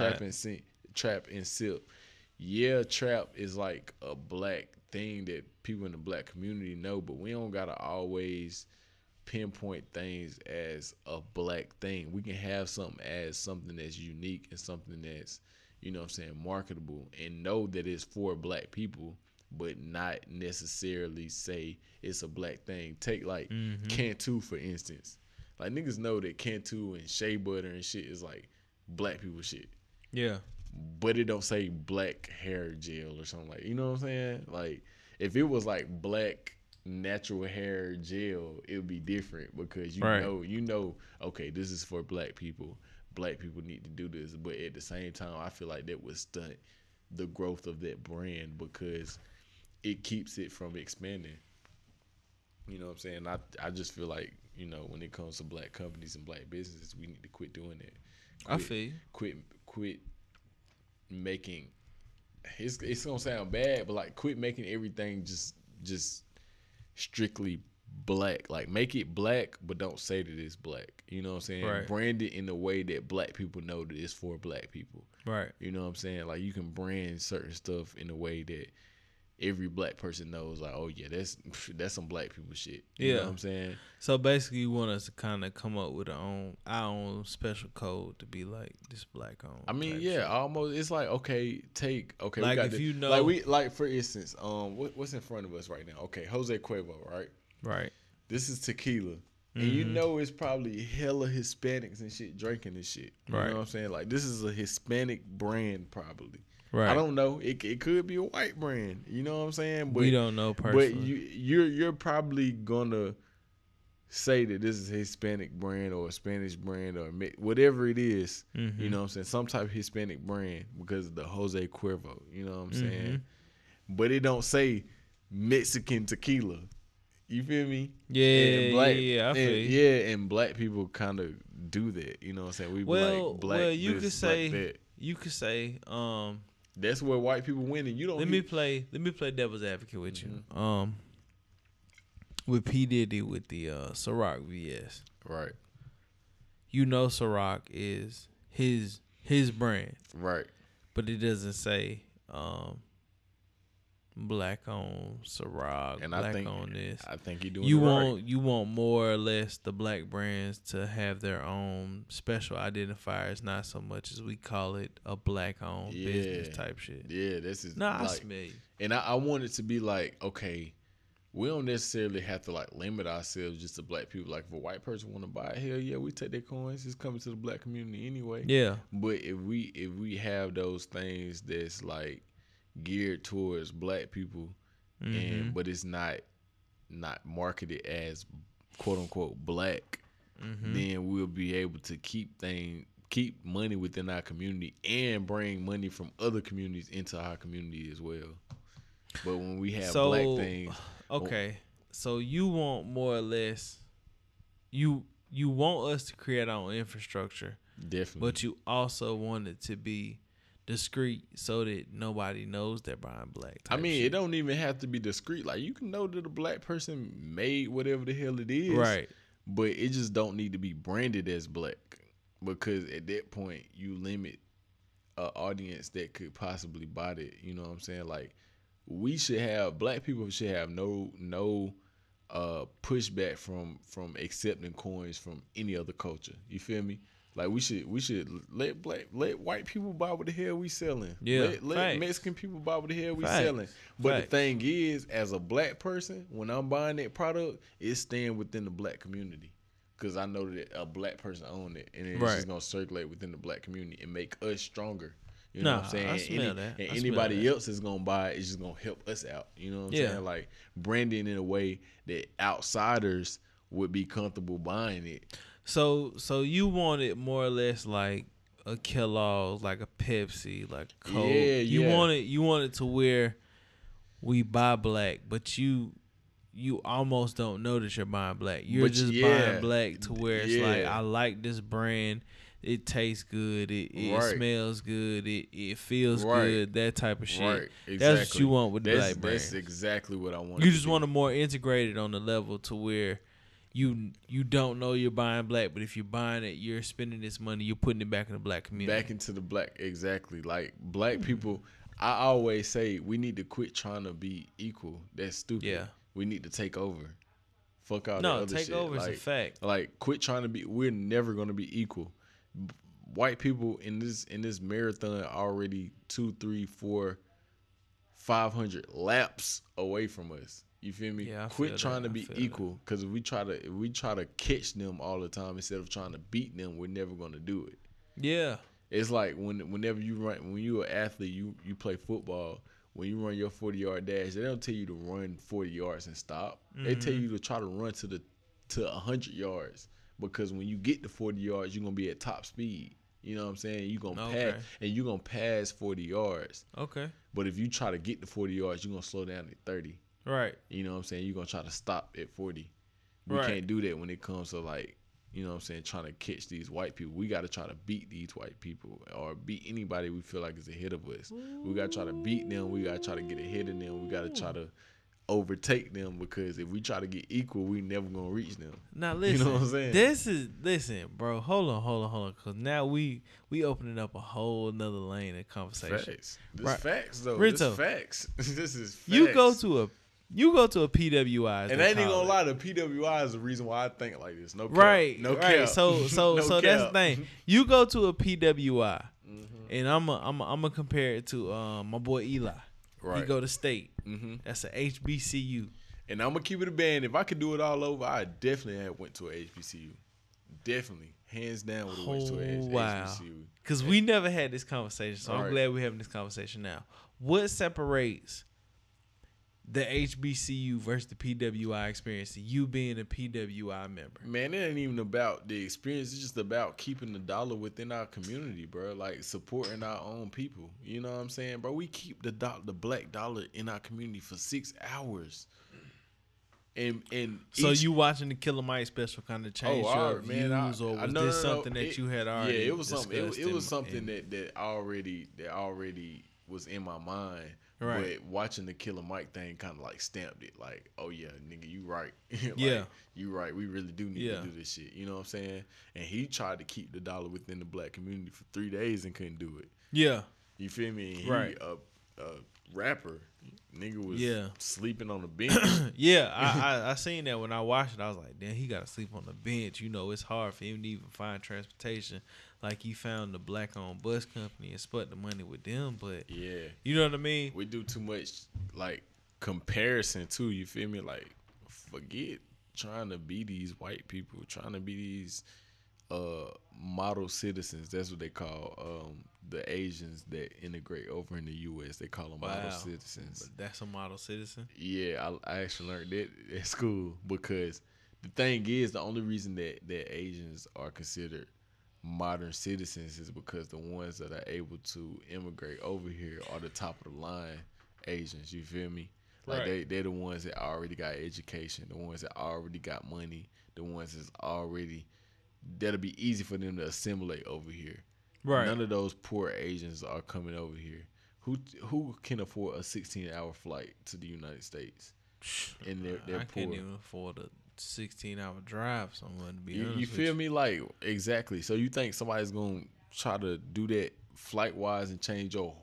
Trap and si- trap and silk. Yeah, trap is like a black thing that people in the black community know, but we don't gotta always pinpoint things as a black thing. We can have something as something that's unique and something that's, you know what I'm saying, marketable and know that it's for black people, but not necessarily say it's a black thing. Take like Mhm. Cantu for instance. Like niggas know that Cantu and shea butter and shit is like black people shit. yeah. But it don't say black hair gel or something like you know what I'm saying? Like if it was like black natural hair gel, it would be different because you Right. know you know okay this is for black people. Black people need to do this, but at the same time, I feel like that would stunt the growth of that brand because it keeps it from expanding. You know what I'm saying? I I just feel like you know when it comes to black companies and black businesses, we need to quit doing that. I feel you. quit quit making it's it's gonna sound bad, but like quit making everything just just strictly black. Like make it black, but don't say that it's black. You know what I'm saying? Right. Brand it in a way that black people know that it's for black people. Right. You know what I'm saying? Like you can brand certain stuff in a way that every black person knows like, oh yeah, that's that's some black people shit. You know Yeah. what I'm saying? So basically, you want us to kind of come up with our own our own special code to be like this black owned. I mean, yeah, shit. almost. It's like okay, take okay. we Like, got if the- you know- like we like for instance, um, what, what's in front of us right now? Okay, Jose Cuervo, right? Right. This is tequila, and you Mhm. know it's probably hella Hispanics and shit drinking this shit. You Right. know what I'm saying? Like this is a Hispanic brand, probably. Right. I don't know. It it could be a white brand. You know what I'm saying? But we don't know personally. but you you're you're probably gonna say that this is a Hispanic brand or a Spanish brand or whatever it is, Mhm. You know what I'm saying? Some type of Hispanic brand because of the Jose Cuervo. You know what I'm Mhm. saying? But it don't say Mexican tequila. You feel me? Yeah, And black, yeah, and- yeah, and black people kind of do that. You know what I'm saying? We Well, like black. well, you this, could say you could say um That's where white people win, and you don't. let me play let me play devil's advocate with you. Mm-hmm. Um with P Diddy with the uh Ciroc VS. right, You know Ciroc is his his brand, right, but it doesn't say um black on Ciroc, And black I think on this. I think he doing you want right. you want more or less the black brands to have their own special identifiers, not so much as we call it a black owned business type shit. Yeah, this is Nah, I like, smell you. and I, I want it to be like, okay, we don't necessarily have to like limit ourselves just to black people. Like, if a white person want to buy it, hell yeah, we take their coins. It's coming to the black community anyway. Yeah, But if we if we have those things that's like geared towards black people, Mm-hmm. and but it's not not marketed as quote unquote black, Mm-hmm. then we'll be able to keep things keep money within our community and bring money from other communities into our community as well. But when we have So, black things, Okay, so you want more or less, you you want us to create our own infrastructure, definitely. but you also want it to be discreet so that nobody knows they're buying black. I mean, shit. it don't even have to be discreet. Like you can know that a black person made whatever the hell it is, right. but it just don't need to be branded as black because at that point you limit a audience that could possibly buy it. You know what I'm saying? Like we should have black people should have no no uh pushback from from accepting coins from any other culture. You feel me? Like we should we should let black let white people buy what the hell we selling. Yeah, Let, let. Mexican people buy what the hell we Facts. selling. But Facts. the thing is, as a black person, when I'm buying that product, it's staying within the black community. Cause I know that a black person own it, and it's Right. just gonna circulate within the black community and make us stronger. You know what I'm saying? I smell any- that. And I anybody that. else is gonna buy it, it's just gonna help us out. You know what I'm Yeah. saying? Like branding in a way that outsiders would be comfortable buying it. So so you want it more or less like a Kellogg's, like a Pepsi, like a Coke. Yeah, you yeah. want it you want it to where we buy black, but you you almost don't know that you're buying black. You're But just yeah, buying black to where it's like. I like this brand. It tastes good. It, it Right. smells good. It it feels Right. good. That type of shit. Right. That's what you want with the that's, black brand. That's exactly what I want. You just want to more integrated on the level to where you you don't know you're buying black, but if you're buying it, you're spending this money, you're putting it back in the black community. back into the black exactly like black Hmm. people i always say we need to quit trying to be equal that's stupid Yeah. we need to take over fuck all no, other take shit. over like, is a fact. like quit trying to be we're never going to be equal white people in this in this marathon already two three four 500 laps away from us you feel me Yeah, I quit feel trying that. to be equal because if we try to if we try to catch them all the time instead of trying to beat them we're never going to do it Yeah, it's like when whenever you run when you're an athlete, you you play football. When you run your forty yard dash, they don't tell you to run forty yards and stop. They tell Mm-hmm. you to try to run to the to hundred yards because when you get to forty yards, you're gonna be at top speed. You know what I'm saying? You're gonna Okay. pass and you're gonna pass forty yards. okay, But if you try to get to forty yards, you're gonna slow down at thirty. Right, You know what I'm saying? You're gonna try to stop at 40. We Right. can't do that when it comes to like, you know what I'm saying, trying to catch these white people. We gotta try to beat these white people or beat anybody we feel like is ahead of us. We gotta try to beat them. We gotta try to get ahead of them. We gotta try to overtake them because if we try to get equal, we never gonna reach them. Now listen. You know what I'm saying? this is listen, bro. Hold on, hold on, hold on, because now we we opening up a whole another lane of conversation. Facts. This Right. facts though. Rizzo. This facts. this is facts. You go to a you go to a PWI, and I ain't even gonna lie, the PWI is the reason why I think like this. No cap. Right, No right. cap. So so No so that's the thing. You go to a PWI, Mm-hmm. and I'm a, I'm a, I'm gonna compare it to um, my boy Eli. Right, He go to state. Mhm. That's a HBCU. And I'm gonna keep it a band. If I could do it all over, I definitely have went to a HBCU. Definitely, hands down, would have went to a Oh, H- wow. HBCU. Cause we never had this conversation, so I'm Right. glad we're having this conversation now. What separates the HBCU versus the PWI experience? You being a PWI member. Man, it ain't even about the experience. It's just about keeping the dollar within our community, bro. Like supporting our own people. You know what I'm saying, bro? We keep the do- the black dollar in our community for six hours. And and So each- you watching the Killer Mike special kind of oh, change your alright, views, I- or I- was no, this no, no, something that it- you had already? Yeah, it was something. It, it was in- something in- that that already that already was in my mind. Right. But watching the Killer Mike thing kind of like stamped it. Like, oh yeah, nigga, you right. like, Yeah. you right. We really do need Yeah. to do this shit. You know what I'm saying? And he tried to keep the dollar within the black community for three days and couldn't do it. Yeah, You feel me? And he, Right. Uh, a rapper. Nigga was Yeah. sleeping on the bench. yeah, I, I I seen that when I watched it. I was like, damn, he got to sleep on the bench. You know, it's hard for him to even find transportation. Like he found the black owned bus company and split the money with them. But yeah. you know what I mean? we do too much like comparison too. You feel me? Like forget trying to be these white people, trying to be these uh model citizens. That's what they call um the Asians that integrate over in the U.S. They call them model citizens. But that's a model citizen. Yeah, I, I actually learned that at school because the thing is the only reason that that Asians are considered modern citizens is because the ones that are able to immigrate over here are the top of the line Asians. You feel me? Like Right. they they're the ones that already got education, the ones that already got money, the ones that's already that'll be easy for them to assimilate over here. Right. None of those poor Asians are coming over here. Who who can afford a 16 hour flight to the United States? And they're they're I poor. can't even afford a 16 hour drive somewhere to be You, honest you with feel me? Like exactly. So you think somebody's gonna try to do that flight wise and change your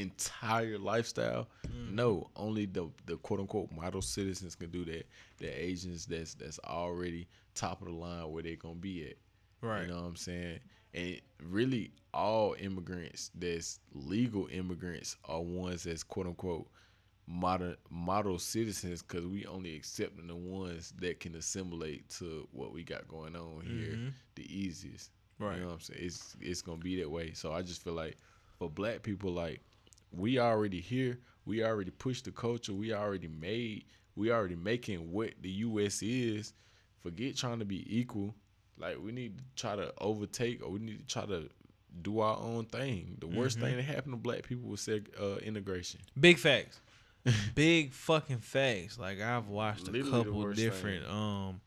entire lifestyle? Mm. No, only the the quote unquote model citizens can do that. The Asians that's that's already top of the line where they're gonna be at. Right. You know what I'm saying? And really, all immigrants that's legal immigrants are ones that's quote unquote modern model citizens because we only accepting the ones that can assimilate to what we got going on here Mhm. the easiest. Right. You know what I'm saying? It's it's gonna be that way. So I just feel like for black people, like we already here, we already pushed the culture, we already made, we already making what the US is. Forget trying to be equal. Like we need to try to overtake or we need to try to do our own thing. The worst Mm-hmm. thing that happened to black people was seg- uh, integration. Big facts. Big fucking facts. Like I've watched a Literally the couple different thing. um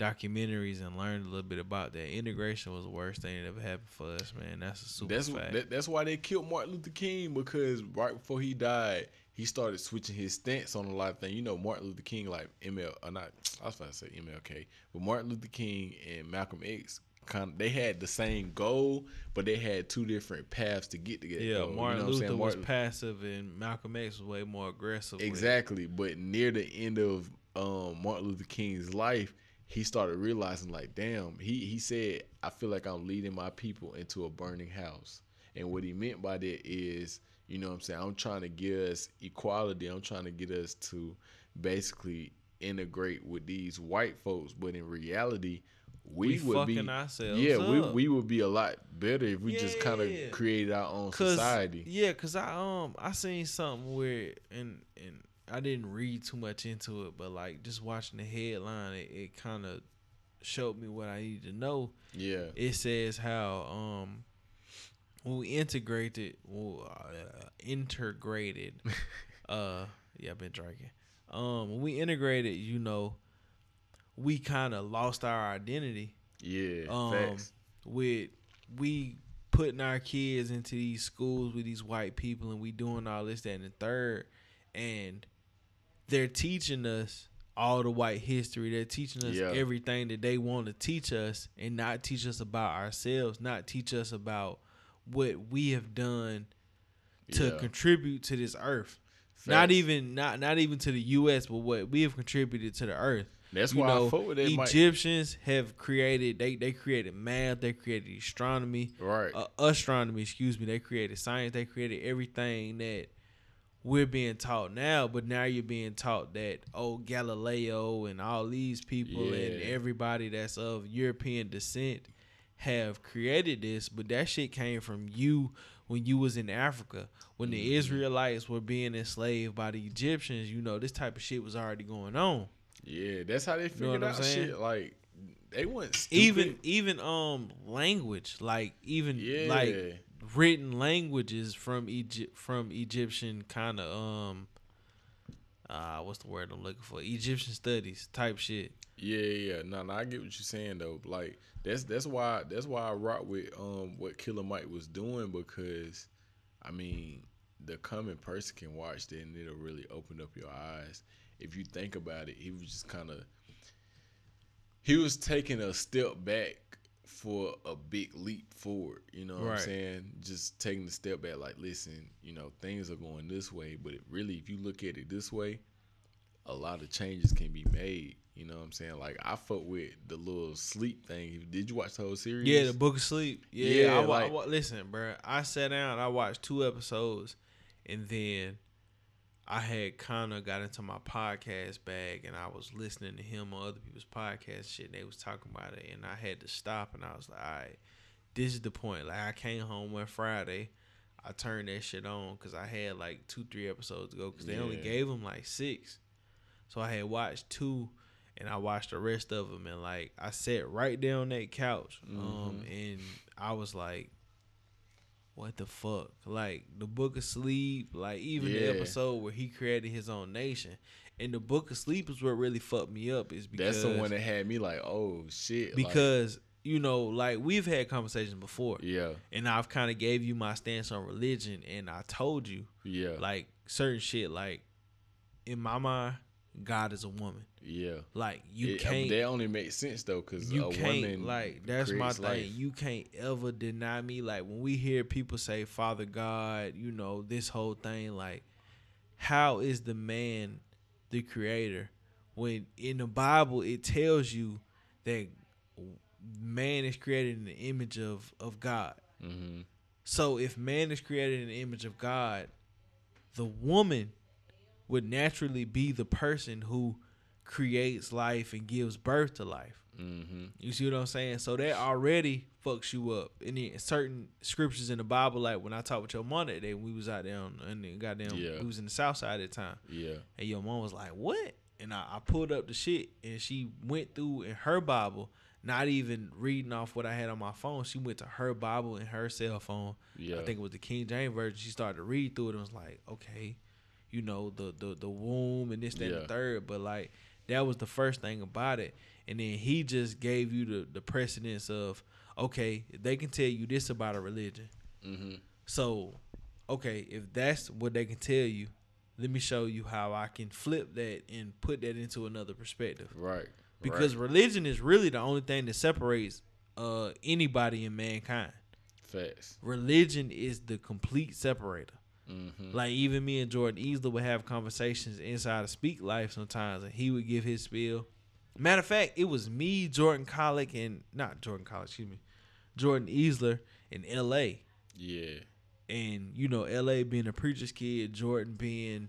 documentaries and learned a little bit about that. Integration was the worst thing that ever happened for us, man. That's a super That's fact. that, that's why they killed Martin Luther King because right before he died, he started switching his stance on a lot of things. You know, Martin Luther King, like ML, or not, I was about to say MLK, but Martin Luther King and Malcolm X, kind of, they had the same goal, but they had two different paths to get to that yeah, goal. You Martin know Luther saying? was passive and Malcolm X was way more aggressive. Exactly, but near the end of um, Martin Luther King's life, he started realizing like, damn, he he said, I feel like I'm leading my people into a burning house. And what he meant by that is, you know what I'm saying, I'm trying to get us equality. I'm trying to get us to basically integrate with these white folks, but in reality, we, We would be ourselves yeah, we up. we would be a lot better if we just kind of created our own society. Yeah, cause I um I seen something where and and I didn't read too much into it, but like just watching the headline, it, it kind of showed me what I needed to know. Yeah, It says how um when we integrated, well, uh, integrated, uh yeah, I've been drinking. Um, when we integrated, you know, we kind of lost our identity yeah, um facts. with we putting our kids into these schools with these white people and we doing all this that and the third and they're teaching us all the white history they're teaching us Yeah. everything that they want to teach us and not teach us about ourselves not teach us about what we have done to Yeah. contribute to this earth not even not not even to the US but what we have contributed to the earth That's you why know, I fuck with that. Mike. Egyptians have created they they created math, they created astronomy, Right. uh, astronomy, excuse me. They created science, they created everything that we're being taught now. But now you're being taught that oh Galileo and all these people and everybody that's of European descent have created this, but that shit came from you when you was in Africa. When the Mm-hmm. Israelites were being enslaved by the Egyptians, you know, this type of shit was already going on. yeah, that's how they know figured what I'm out saying? shit. Like they weren't stupid. even even um language like even yeah, like written languages from Egypt from Egyptian kind of um uh what's the word I'm looking for Egyptian studies type shit yeah, yeah. No, no, I get what you're saying though. Like that's that's why that's why I rock with um what Killer Mike was doing because, I mean, the common person can watch that and it'll really open up your eyes. If you think about it, he was just kind of he was taking a step back for a big leap forward. You know what Right. I'm saying? Just taking the step back, like, listen, you know, things are going this way, but it really, if you look at it this way, a lot of changes can be made. You know what I'm saying? Like, I fuck with the little sleep thing. Did you watch the whole series? Yeah, the Book of Sleep. Yeah, Yeah, I, wa- I like- wa- listen, bro. I sat down, I watched two episodes, and then I had kind of got into my podcast bag, and I was listening to him on other people's podcast shit. And they was talking about it, and I had to stop, and I was like, all right, this is the point. Like, I came home one Friday. I turned that shit on because I had like two, three episodes to go because they only gave them like six. So I had watched two, and I watched the rest of them, and like I sat right there on that couch, um, and I was like, "What the fuck?" Like the Book of Sleep, like even the episode where he created his own nation, and the Book of Sleep is what really fucked me up. Is because That's the one that had me like, oh shit. like, because you know, like we've had conversations before, yeah, and I've kind of gave you my stance on religion, and I told you yeah, like certain shit, like in my mind, God is a woman. Yeah. Like you It- uh, can't That only makes sense though, because you a can't woman like that's my thing. life. You can't ever deny me. Like when we hear people say Father God, you know, this whole thing, like how is the man the creator? When in the Bible it tells you that man is created in the image of, of God. hmm So if man is created in the image of God, the woman would naturally be the person who creates life and gives birth to life. hmm You see what I'm saying? So that already fucks you up. And then certain scriptures in the Bible, like when I talked with your mom that day, we was out there on, and then goddamn, Yeah. we was in the South Side at the time, Yeah, and your mom was like, "What?" And I, I pulled up the shit, and she went through in her Bible, not even reading off what I had on my phone. She went to her Bible and her cell phone. yeah. I think it was the King James version. She started to read through it and was like, okay, you know, the the the womb and this, that, and the third. But like that was the first thing about it. And then he just gave you the, the precedence of, okay, they can tell you this about a religion. hmm So, okay, if that's what they can tell you, let me show you how I can flip that and put that into another perspective. Right. Because right. religion is really the only thing that separates uh anybody in mankind. facts. Religion is the complete separator. Hmm Like even me and Jordan Easler would have conversations inside of Speak Life sometimes, and he would give his spiel. Matter of fact, it was me, Jordan Collick, and not Jordan Collick, excuse me, Jordan Easler in L.A. Yeah. And you know, L.A. being a preacher's kid, Jordan being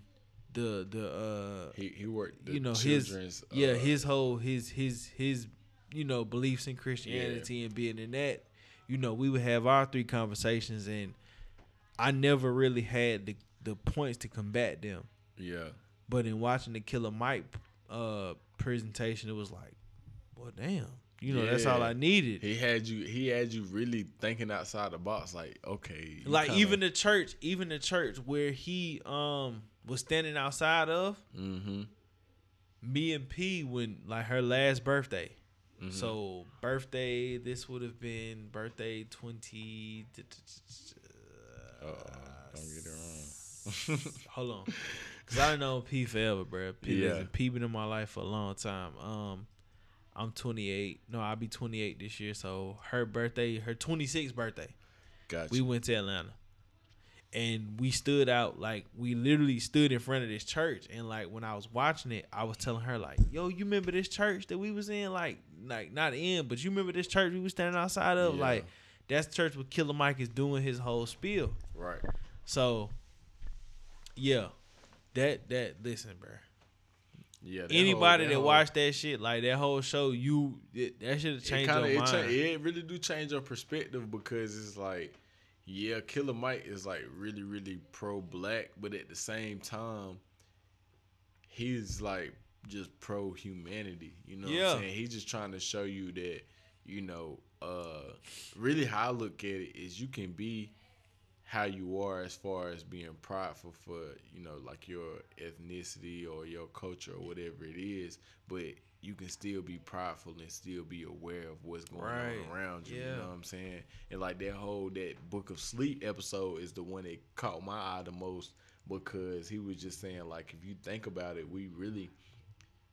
the the uh He he worked. You know his children's, yeah uh, his whole his his his you know beliefs in Christianity and being in that you know we would have our three conversations and I never really had the the points to combat them Yeah. but in watching the Killer Mike uh presentation it was like well damn you know that's all I needed He had you. He had you really thinking outside the box. Like, okay. like kinda- even the church even the church where he um was standing outside of Mm-hmm. me and P when like her last birthday. Mhm. So birthday, this would have been birthday twenty. Uh-oh. Don't get it wrong. Hold on, cause I know P forever, bro. P Yeah. yeah. P been in my life for a long time. Um, I'm 28. No, I'll be 28 this year. So her birthday, her 26th birthday, Gotcha. we went to Atlanta. And we stood out like we literally stood in front of this church and like when I was watching it, I was telling her like, "Yo, you remember this church that we was in? Like, like not in, but you remember this church we was standing outside of? Yeah. Like, that's church where Killer Mike is doing his whole spiel. right. So, yeah, that that listen, bro. Yeah. that Anybody whole- that whole- watched that shit, like that whole show, you it, that should have it changed kinda, your it, mind. cha- it really do change your perspective because it's like, yeah, Killer Mike is like really, really pro black, but at the same time, he's like just pro humanity. You know what Yeah. I'm saying? He's just trying to show you that, you know, uh really how I look at it is you can be how you are as far as being prideful for, you know, like your ethnicity or your culture or whatever it is, but you can still be prideful and still be aware of what's going Right. on around you. You know what I'm saying? And like that whole that Book of Sleep episode is the one that caught my eye the most because he was just saying like if you think about it, we really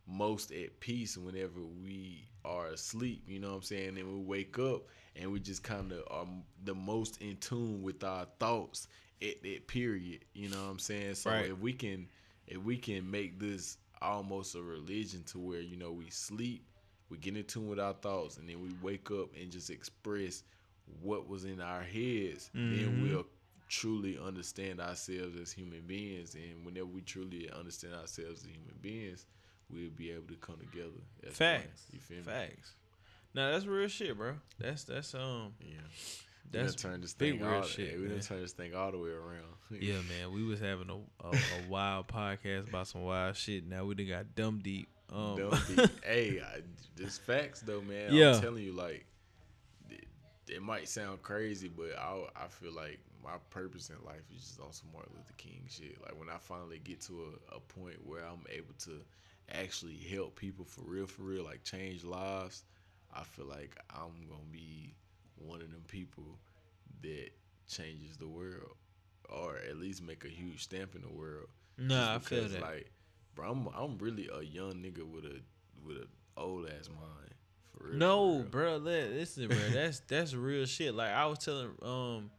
most at peace whenever we are asleep. You know what I'm saying? And we wake up and we just kind of are the most in tune with our thoughts at that period. You know what I'm saying? So Right. if we can, if we can make this almost a religion to where you know we sleep, we get in tune with our thoughts, and then we wake up and just express what was in our heads, then Mhm. we'll truly understand ourselves as human beings. And whenever we truly understand ourselves as human beings, we'll be able to come together. as one. Facts. You feel me? Facts. Now that's real shit, bro. That's that's um Yeah. that's we turned this thing real all, shit, We didn't turn this thing all the way around. yeah, man. We was having a, a, a wild podcast about some wild shit. Now we done got dumb deep. Um, Dumb deep. hey, I, this facts though, man. Yeah. I'm telling you, like, it, it might sound crazy, but I I feel like my purpose in life is just on some Martin Luther King shit. Like when I finally get to a, a point where I'm able to actually help people for real, for real, like change lives, I feel like I'm gonna be one of them people that changes the world, or at least make a huge stamp in the world. nah, I feel that. Like, bro, I'm I'm really a young nigga with a with a old ass mind. For real. No, bro. Listen, bro. That's that's real shit. Like I was telling um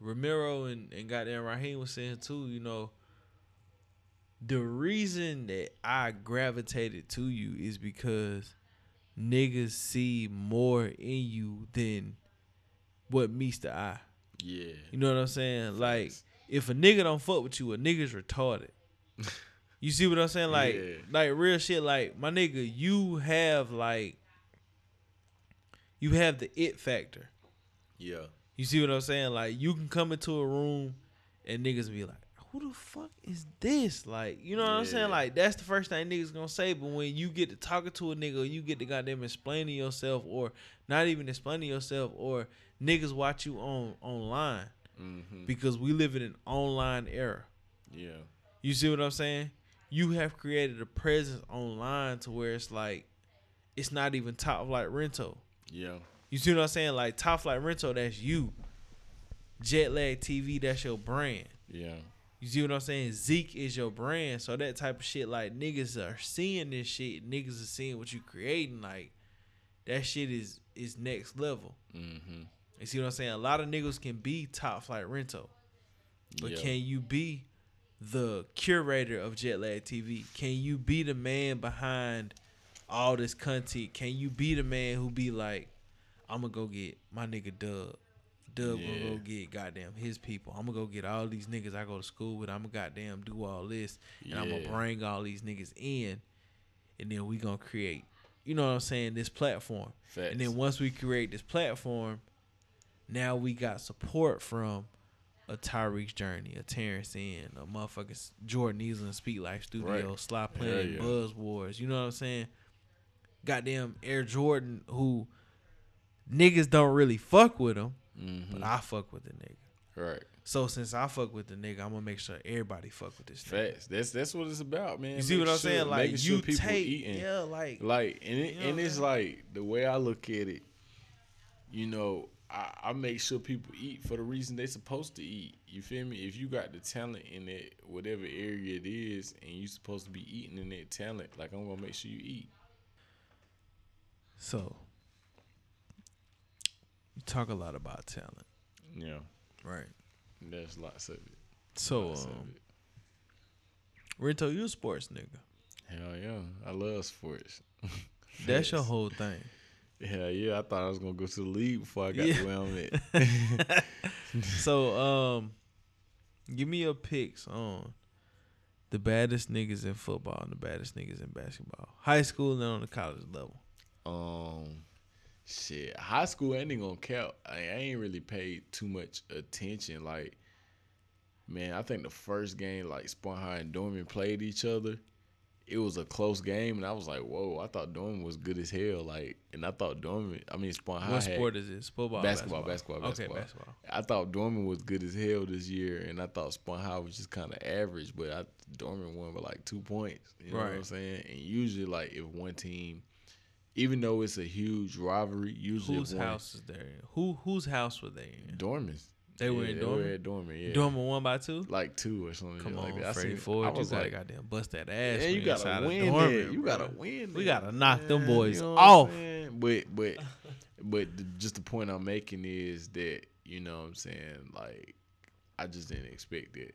Ramiro and, and goddamn Raheem was saying too, you know, the reason that I gravitated to you is because niggas see more in you than what meets the eye. Yeah. You know what I'm saying? Like if a nigga don't fuck with you, a nigga's retarded. You see what I'm saying? Like, Yeah. like real shit. Like my nigga, you have like, you have the it factor. Yeah. You see what I'm saying? Like you can come into a room and niggas be like, "Who the fuck is this?" Like, you know what I'm saying? Like that's the first thing niggas gonna say. But when you get to talking to a nigga, you get to goddamn explaining yourself, or not even explaining yourself, or niggas watch you on online Mm-hmm. because we live in an online era. Yeah. You see what I'm saying? You have created a presence online to where it's like it's not even TopFlightRento. Yeah. You see what I'm saying? Like TopFlightRento, that's you. Jetlag TV, that's your brand. Yeah. You see what I'm saying? Zeke is your brand. So that type of shit, like niggas are seeing this shit. Niggas are seeing what you creating. Like that shit is is next level. Mm-hmm. You see what I'm saying? A lot of niggas can be TopFlightRento. But yeah. can you be the curator of Jetlag TV? Can you be the man behind all this content? Can you be the man who be like, I'm gonna go get my nigga Dub. Dub Yeah. gonna go get goddamn his people. I'm gonna go get all these niggas I go to school with. I'm gonna goddamn do all this, and I'm gonna bring all these niggas in, and then we gonna create. You know what I'm saying? This platform. Facts. And then once we create this platform, now we got support from a Tyreek's Journey, a Terrence N, a motherfucking Jordan Easlin Speak Life Studio, Right. Sly Planet, yeah. Buzz Wars. You know what I'm saying? Goddamn Heir Jordan, who niggas don't really fuck with him, mm-hmm. but I fuck with the nigga. right. So since I fuck with the nigga, I'm gonna make sure everybody fuck with this nigga. That's that's what it's about, man. You see Make what I'm sure- saying? Like sure you people take, eating. yeah, like Like and it, You know and it's like the way I look at it, you know, I, I make sure people eat for the reason they supposed to eat. You feel me? If you got the talent in that whatever area it is, and you supposed to be eating in that talent, like I'm gonna make sure you eat. so. You talk a lot about talent, Yeah, right? there's lots of it. So, Lots um, it. Rento, you a sports nigga. Hell yeah, I love sports. That's your whole thing. Hell yeah, I thought I was gonna go to the league before I got Yeah. to where I'm at. so, um, give me your picks on the baddest niggas in football and the baddest niggas in basketball, high school and on the college level. Um, shit, high school ain't even gonna count. I, I ain't really paid too much attention. Like, man, I think the first game like Spawn High and Dorman played each other. It was a close game, and I was like, "Whoa!" I thought Dorman was good as hell. Like, and I thought Dorman. I mean, Spawn High what sport is this? Football, Basketball, basketball, basketball, Okay, basketball. I thought Dorman was good as hell this year, and I thought Spawn High was just kind of average. But I Dorman won by like two points. You know what I'm saying? And usually, like if one team, even though it's a huge rivalry, usually Whose house is there? Who whose house were they in? Dorman's. They were Yeah, in they Dorman. at Dorman, yeah. Dorman one by two. like two or something Come like on, that. I Freddie seen it. Ford. I You was gotta like, goddamn bust that ass. man, you gotta win Dorman, that. You gotta win. We gotta knock them boys You know off. But but but the, just the point I'm making is that you know what I'm saying like I just didn't expect it.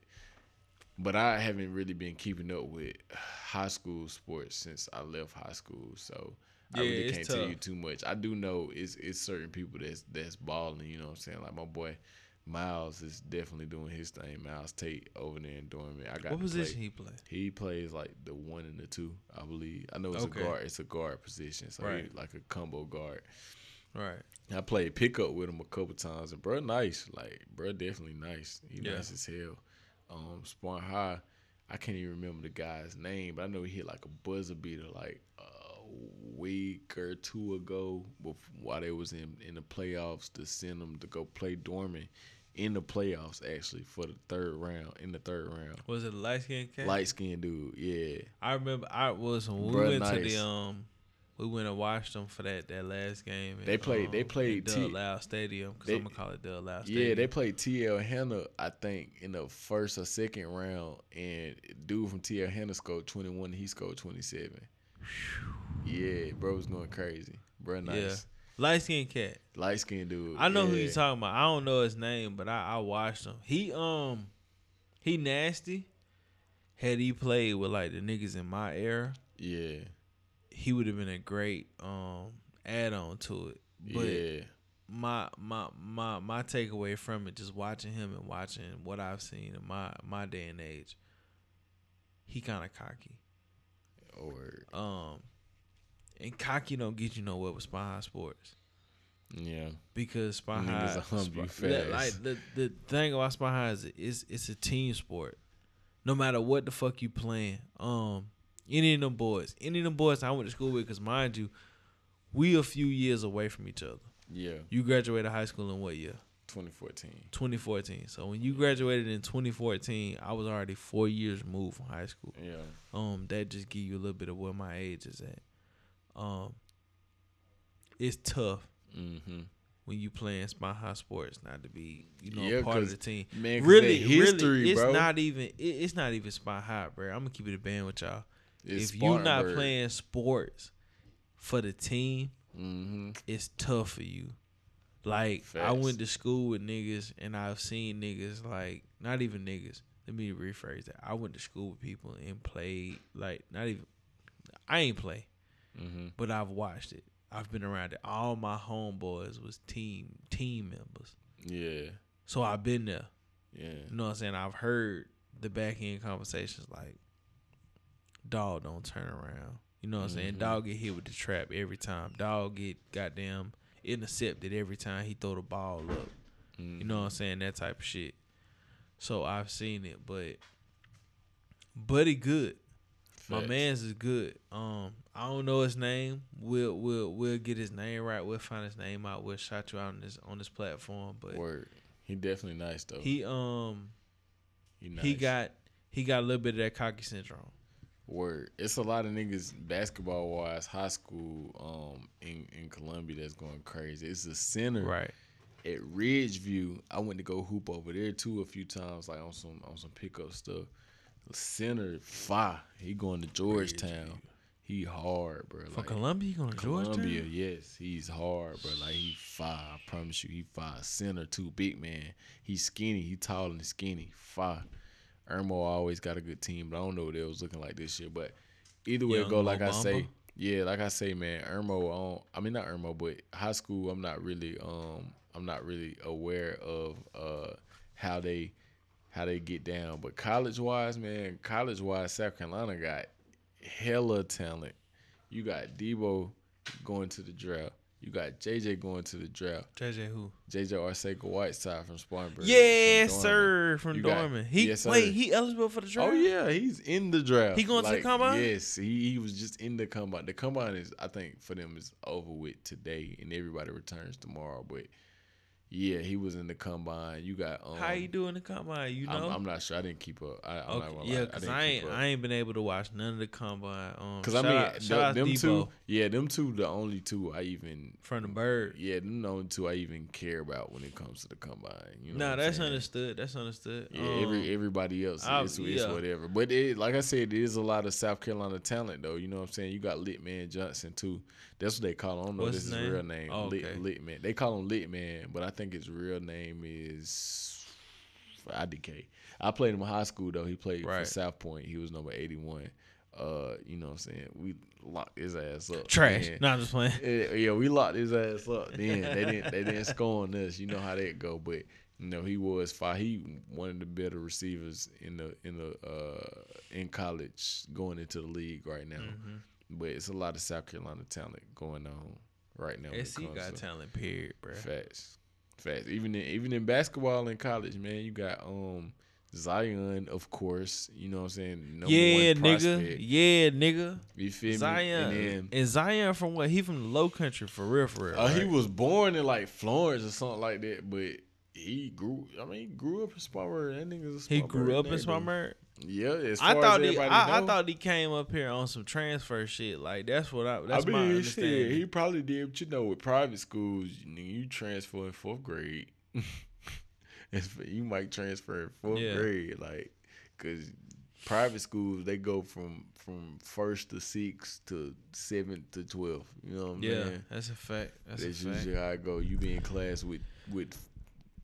But I haven't really been keeping up with high school sports since I left high school, so I Yeah, really can't tell you too much. I do know it's it's certain people that's that's balling. You know what I'm saying? Like my boy Miles is definitely doing his thing. Miles Tate over there in Dorman. I got What position play. he play? He plays like the one and the two, I believe. I know it's Okay. a guard. It's a guard position, so Right. like a combo guard. Right. I played pickup with him a couple times, and bro, nice. Like bro, definitely nice. He Yeah. nice as hell. Um, Spawn High. I can't even remember the guy's name, but I know he hit like a buzzer beater like week or two ago, while they was in in the playoffs to send them to go play Dorman in the playoffs actually for the third round. In the third round, Was it a light skinned cat? light skinned dude, yeah. I remember I was when we Bruh, went to the um we went and watched them for that that last game. They played- they um, played at T- Loud Stadium because they- I'm gonna call it Dub Loud Stadium. Yeah, they played TL Hanna, I think, in the first or second round, and dude from TL Hanna scored 21. He scored 27. Yeah, bro was going crazy. Bro, nice. Yeah. light skinned cat. Light skinned dude. I know who yeah. you talking about. I don't know his name, but I, I watched him. He um he nasty. Had he played with like the niggas in my era, Yeah, he would have been a great um add on to it. But yeah, my my my my takeaway from it, just watching him and watching what I've seen in my my day and age, he kind of cocky. or Um, and cocky don't get you nowhere with Spy High Sports yeah, because Spy High, hump you Spy- li- like the the thing about Spy High is it's it's a team sport. No matter what the fuck you playing, um, any of them boys, any of them boys I went to school with, because mind you, we a few years away from each other. yeah. You graduated high school in what year? 2014. 2014. So when you graduated in 2014, I was already four years removed from high school. Yeah, Um, that just give you a little bit of where my age is at. Um, it's tough mm-hmm. when you playing spy high sports not to be, you know, Yeah, part of the team. Man, Really, history, really, it's bro. not even. It, it's not even spy high, bro. I'm gonna keep it a band with y'all. It's if you not playing sports for the team, Mhm. it's tough for you. Like I went to school with niggas and I've seen niggas like not even niggas. Let me rephrase that. I went to school with people and played like not even I ain't play, Mhm. but I've watched it. I've been around it. All my homeboys was team team members. Yeah, So I've been there. yeah, You know what I'm saying? I've heard the back end conversations like dog don't turn around. You know what I'm saying? Mhm. Dog get hit with the trap every time. Dog get goddamn intercepted every time he throw the ball up. You know what I'm saying? That type of shit. So I've seen it, but Buddy good. My man's is good. Um, I don't know his name. We'll we'll we'll get his name right. We'll find his name out. We'll shout you out on this on this platform. But Word. He definitely nice though. he um he, nice. he got he got a little bit of that cocky syndrome. Word. It's a lot of niggas basketball wise, high school, um, in, in Columbia that's going crazy. It's a center Right. at Ridgeview. I went to go hoop over there too a few times, like on some on some pickup stuff. Center fire. He going to Georgetown. He hard, bro. From Like, Columbia, he going to Columbia, Georgetown? yes, he's hard, bro. Like he fire. I promise you, he fire. Center too, big man. He's skinny. He tall and skinny. Fire. Irmo always got a good team, but I don't know what they was looking like this year. But either way it go, like I say, yeah, like I say, man, Irmo. On, I mean not Irmo, but high school. I'm not really, um, I'm not really aware of uh how they how they get down. But college wise, man, college wise, South Carolina got hella talent. You got Deebo going to the draft. You got JJ going to the draft. JJ who? JJ Arcega Whiteside from Spartanburg. Yes, from sir. From You got- Dorman. He yes, wait. He eligible for the oh, draft? Oh yeah, he's in the draft. He going to the combine? Yes, he, he was just in the combine. The combine is, I think, for them is over with today, and everybody returns tomorrow. But Yeah, he was in the combine. You got um, How you doing the combine? You know, I'm, I'm not sure. I didn't keep up. I, I'm not okay, yeah, because didn't I, ain't. I ain't been able to watch none of the combine. Um, Cause I mean, out, the- them Deebo two, yeah, them two, the only two I even, from the bird. yeah, them the only two I even care about when it comes to the combine. You know, nah, that's saying? understood. That's understood. Yeah, Um, every everybody else, I- it's, it's yeah. whatever. But it, like I said, there is a lot of South Carolina talent, though. You know what I'm saying? You got Litman Johnson too. That's what they call him. I don't know What's this his is name? real name. Oh, Lit, okay. Litman. They call him Litman, but I think his real name is IDK. I played him in high school though. He played Right. for South Pointe. He was number 81. Uh, you know what I'm saying? We locked his ass up. trash. man. No, I'm just playing. Yeah, yeah, we locked his ass up. Then they didn't they didn't score on us. You know how that go. But you know he was fine. He one of the better receivers in the in the uh in college going into the league right now. Mm-hmm. But it's a lot of South Carolina talent going on right now. SC got talent. Period, bro. Facts, facts. Even in even in basketball in college, man, you got um Zion, of course. You know what I'm saying? Number Yeah, nigga. Yeah, nigga. You feel Zion. me? And, And Zion from what? He from the low country for real, for real. Uh, he was born in like Florence or something like that, but he grew. I mean, he grew up in Spartanburg. That nigga's a He grew up in. Spartanburg. Yeah, as I far thought as he, everybody I, I thought he came up here on some transfer shit. Like that's what I. That's I my mean, understanding. shit, he probably did. But you know, with private schools, you, know, you transfer in fourth grade. You might transfer in fourth Yeah. grade, like, cause private schools they go from from first to sixth to seventh to twelve. You know what I'm yeah, saying? that's a fact. That's, That's a fact. usually how I go. You be in class with with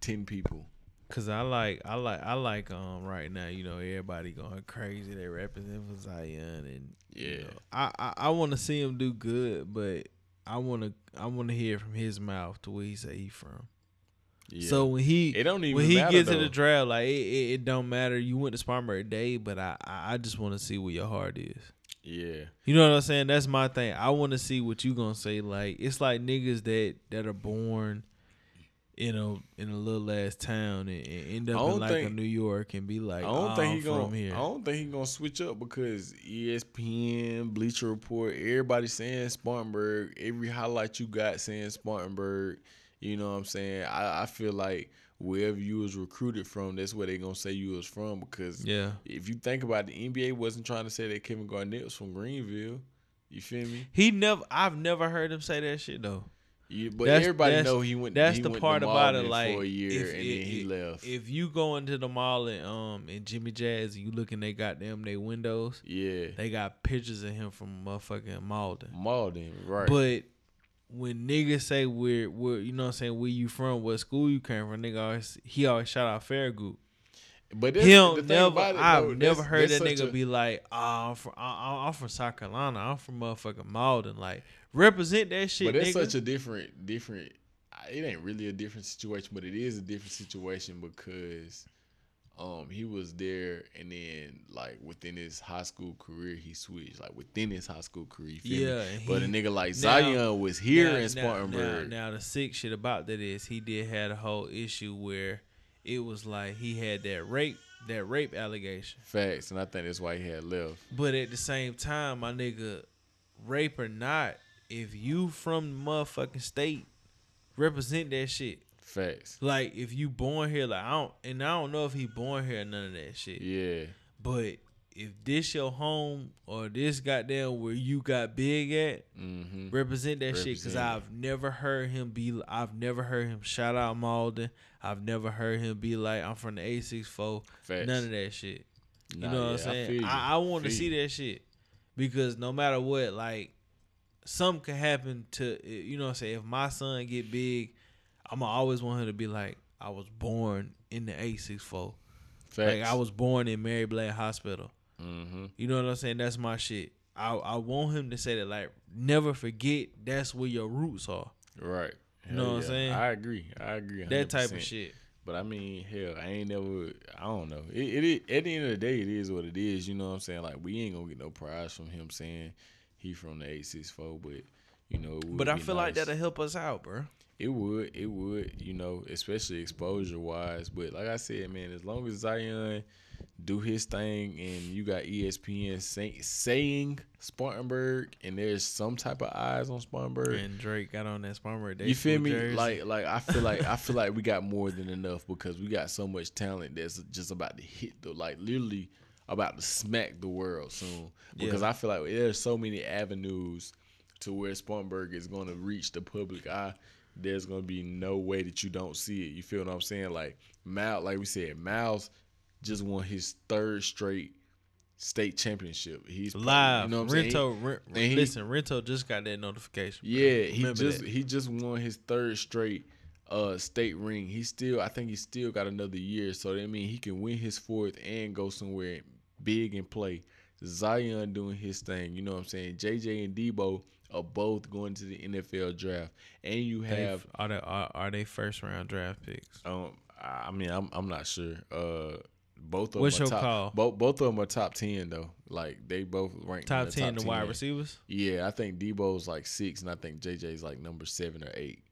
ten people. Cause I like, I like, I like. Um, right now, you know, everybody going crazy. They represent for Zion, and you Yeah. know, I, I, I want to see him do good, but I want to, I want to hear from his mouth to where he say he from. Yeah. So when he, it don't even when he gets to the draft, like it, it, it don't matter. You went to Spartanburg Day, but I, I I just want to see where your heart is. Yeah. You know what I'm saying? That's my thing. I want to see what you gonna say. Like it's like niggas that that are born, you know, in a little ass town and, end up in like a New York and be like, I don't oh, think he from gonna. here. I don't think he gonna switch up because ESPN, Bleacher Report, everybody saying Spartanburg. Every highlight you got saying Spartanburg. You know what I'm saying? I, I feel like wherever you was recruited from, that's where they gonna say you was from. Because Yeah, if you think about it, the NBA wasn't trying to say that Kevin Garnett was from Greenville. You feel me? he never. I've never heard him say that shit though. You, but That's- everybody that's- know he went. That's he the went part to about it. Like for a year if, and if- then he if- left. If you go into the mall and um and Jimmy Jazz, and you look in they goddamn they windows. yeah, They got pictures of him from motherfucking Mauldin. Mauldin, right? But when niggas say where where you know what I'm saying where you from, what school you came from, nigga always he always shout out Farragut. But He that's- the don't thing never about it, I've though, never that's- heard that nigga a- be like, oh, I'm from I, I'm from South Carolina, I'm from motherfucking Mauldin. Like represent that shit, But it's nigga. such a different, different. It ain't really a different situation, but it is a different situation because, um, he was there, and then like within his high school career, he switched. Like within his high school career, feel Yeah, But a nigga like now- Zion was here Now- in now- Spartanburg. Now, now the sick shit about that is he did had a whole issue where it was like he had that rape that rape allegation. Facts, and I think that's why he had left. But at the same time, my nigga, rape or not, if you from the motherfucking state, represent that shit. Facts. Like if you born here, like I don't, and I don't know if he born here or none of that shit. Yeah. But if this your home or this goddamn where you got big at, Mm-hmm. represent that shit because I've never heard him be. I've never heard him shout out Mauldin. I've never heard him be like, "I'm from the 864." Facts. None of that shit. You Nah, know what yeah, I'm saying? you. I, I, want to see that shit because no matter what, like something could happen to you know what I'm saying. If my son get big, I'm gonna always want him to be like, I was born in the 864. Facts. Like I was born in Mary Black Hospital. Mm-hmm. You know what I'm saying? That's my shit. I I want him to say that like never forget that's where your roots are. Right. You know Hell what I'm saying? I agree. I agree. That type of shit. But I mean, hell, I ain't never. I don't know. It, it, at the end of the day, it is what it is. You know what I'm saying? Like we ain't gonna get no prize from him saying he from the eight six four, but you know. But I feel like that'll help us out, bro. It would. It would. You know, especially exposure wise. But like I said, man, as long as Zion do his thing, and you got ESPN say, saying Spartanburg, and there's some type of eyes on Spartanburg. And Drake got on that Spartanburg. Day You feel me? jersey. Like, like I feel like I feel like we got more than enough because we got so much talent that's just about to hit the like literally about to smack the world soon. Because Yeah. I feel like there's so many avenues to where Spartanburg is going to reach the public eye. There's going to be no way that you don't see it. You feel what I'm saying? Like Mal, like we said, Miles just won his third straight state championship. He's live. You know what I'm saying? Rento, Ren- and he- listen, Rento just got that notification. bro. Yeah, he Remember just that. he just won his third straight uh state ring. He still I think he still got another year, so that means he can win his fourth and go somewhere big and play. Zion doing his thing, you know what I'm saying? JJ and Deebo are both going to the NFL draft. And you They- have are they are, are they first round draft picks? um I mean I'm I'm not sure. Uh both of What's them are your top, call? Both both of them are top ten though. Like they both ranked in Top the ten, top the wide receivers. Yeah, I think Deebo's like six, and I think JJ's like number seven or eight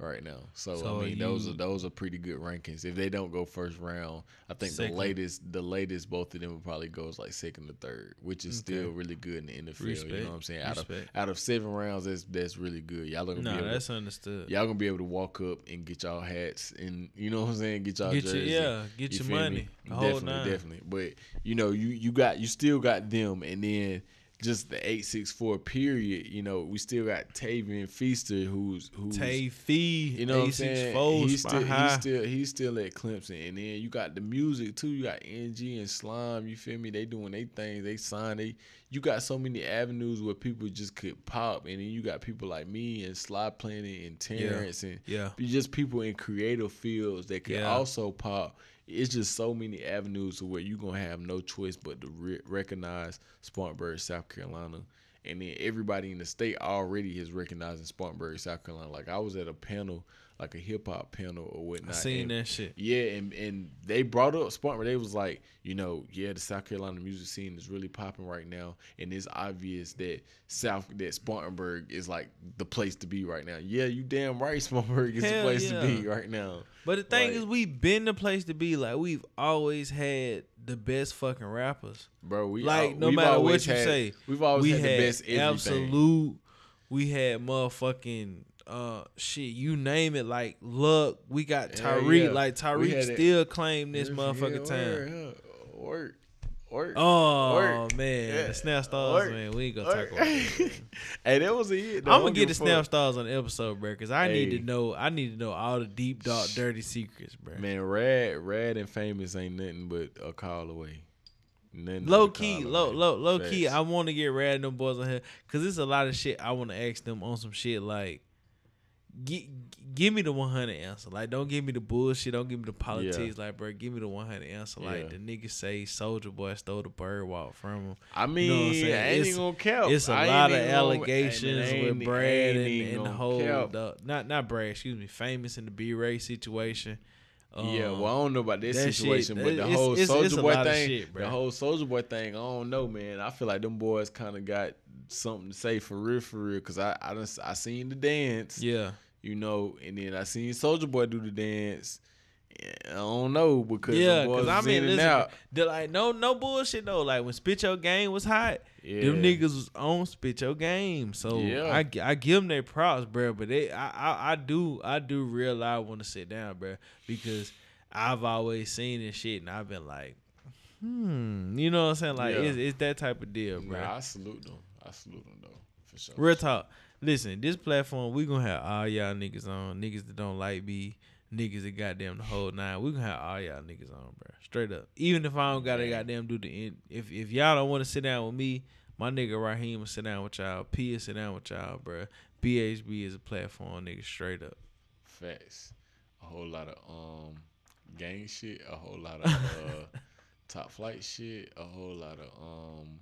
right now. So, So I mean, those are those are pretty good rankings. If they don't go first round, I think Second. the latest the latest both of them will probably goes like second or third, which is Okay. still really good in the NFL. You know what I'm saying? Out of out of seven rounds, that's that's really good. Y'all are gonna No, be able that's to, understood. y'all gonna be able to walk up and get y'all hats and you know what I'm saying, get y'all Get your yeah, get You your money. Definitely, definitely. But you know, you you got you still got them, and then just the eight six four period. You know, we still got Tavien Feaster, who's who's Fee, you know what I'm saying. He's still he's still he's still at Clemson, and then you got the music too. You got NG and Slime. You feel me? They doing their things. They sign. They you got so many avenues where people just could pop, and then you got people like me and Sly Planet and Terrence and yeah. just people in creative fields that could Yeah. also pop. It's just so many avenues to where you're gonna have no choice but to re- recognize Spartanburg, South Carolina, and then everybody in the state already is recognizing Spartanburg, South Carolina. Like I was at a panel, like a hip hop panel or whatnot. I seen and- that shit. yeah, and and they brought up Spartanburg. They was like, you know, yeah, the South Carolina music scene is really popping right now, and it's obvious that South that Spartanburg is like the place to be right now. Yeah, you damn right, Spartanburg is the Hell place to be right now. But the thing Like- is, we've been the place to be. Like we've always had the best fucking rappers. Bro, we like al- no matter what you had- say, we've always we had, had the best everything. absolute. We had motherfucking uh shit. You name it. Like look, We got Tyreek. yeah. Like We Tyreek had it. still claimed this Yeah, motherfucking yeah, time. Work, work. Oh Work. man, Yeah. the snap stars, Work. man. We ain't gonna Work. talk about that. hey, that was a hit. I'm gonna get the snap stars on the episode, bro, because I need to know. I need to know all the deep, dark, dirty secrets, bro. Man, Rad, Rad and Famous ain't nothing but a call away. Nothing low key, low, away. low, low key. I want to get of them boys on here because there's a lot of shit I want to ask them on some shit like, gi- give me the 100 answer. Like, don't give me the bullshit. Don't give me the politics. Like, bro, give me the 100 answer. Like, Yeah. the niggas say Soulja Boy stole the bird walk from him. I mean, know what I'm saying? I ain't It's- gonna count. It's a I lot of even gonna- allegations with Brad and, and the whole, the, not not Brad, excuse me, famous in the B Ray situation. yeah, Um, well, I don't know about this that shit, situation, but the it's- whole Soulja Boy thing, shit, the whole Soulja Boy thing, I don't know, man. I feel like them boys kind of got something to say for real, for real, because I I I seen the dance, yeah. you know, and then I seen Soulja Boy do the dance. Yeah, I don't know because Yeah, because I mean, listen, they're like no, no bullshit though. Like when Spit Your Game was hot, Yeah. them niggas was on Spit Your Game. So Yeah. I, I give them their props, bro. But they, I, I, I do, I do realize I want to sit down, bro, because I've always seen this shit and I've been like, hmm, you know what I'm saying? Like Yeah. it's, it's that type of deal, bro. Nah, I salute them. I salute them though, for sure. Real talk. Listen, this platform we gonna have all y'all niggas on. Niggas that don't like me, niggas that goddamn the whole nine. We gonna have all y'all niggas on, bro. Straight up. Even if I don't gotta Man. goddamn do the end. If if y'all don't want to sit down with me, my nigga Raheem will sit down with y'all. P will sit down with y'all, bro. BHB is a platform, nigga. Straight up. Facts. A whole lot of um gang shit, a whole lot of uh top flight shit, a whole lot of um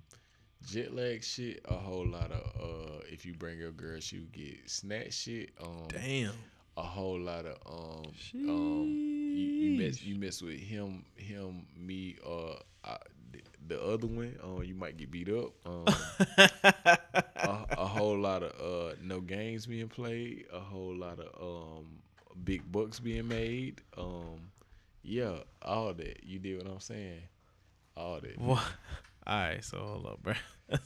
jet lag shit, a whole lot of uh if you bring your girl she would get snatch shit, um Damn. a whole lot of um um you, you mess you mess with him him me uh I, the other one um you might get beat up um a, a whole lot of uh no games being played, a whole lot of um big bucks being made. Um yeah, all that. You did what I'm saying. all that. What? All right, so hold up, bro.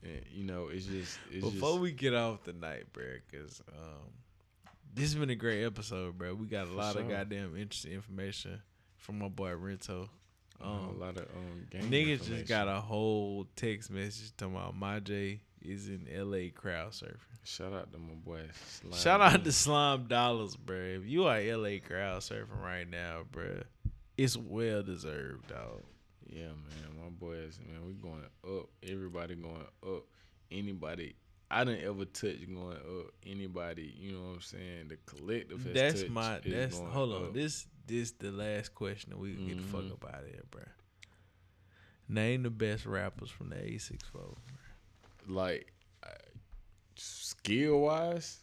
And, you know, it's just it's Before just we get off the night, bro, because um, this has been a great episode, bro. We got a lot of goddamn interesting information from my boy Rento. um, a lot of um game niggas just got a whole text message talking about my J is in L.A. crowd surfing. Shout out to my boy. Slime Shout out to Slime Dollars, bro. If you are L.A. crowd surfing right now, bro, it's well deserved, dog. Yeah, man, my boys, man, we going up. Everybody going up. Anybody, I didn't ever touch going up. Anybody, you know what I'm saying? The collective has That's my. That's hold on. up. This this the last question that we can get the fuck Mhm. up out of here, bro. Name the best rappers from the 864. like skill wise,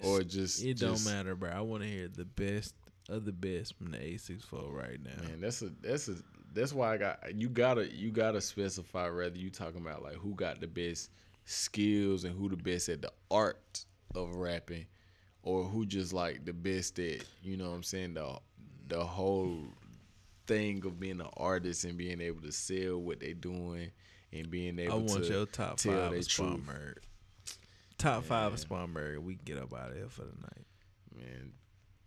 or just It just, don't matter, bro. I want to hear the best of the best from the 864 right now. Man, that's a that's a that's why I got you gotta you gotta specify whether you talking about like who got the best skills and who the best at the art of rapping, or who just like the best at you know what I'm saying the the whole thing of being an artist and being able to sell what they doing and being able I want to your top tell five Spawn truth. Murray. Top five of Yeah. Spawn Murray. We can get up out of here for the night. man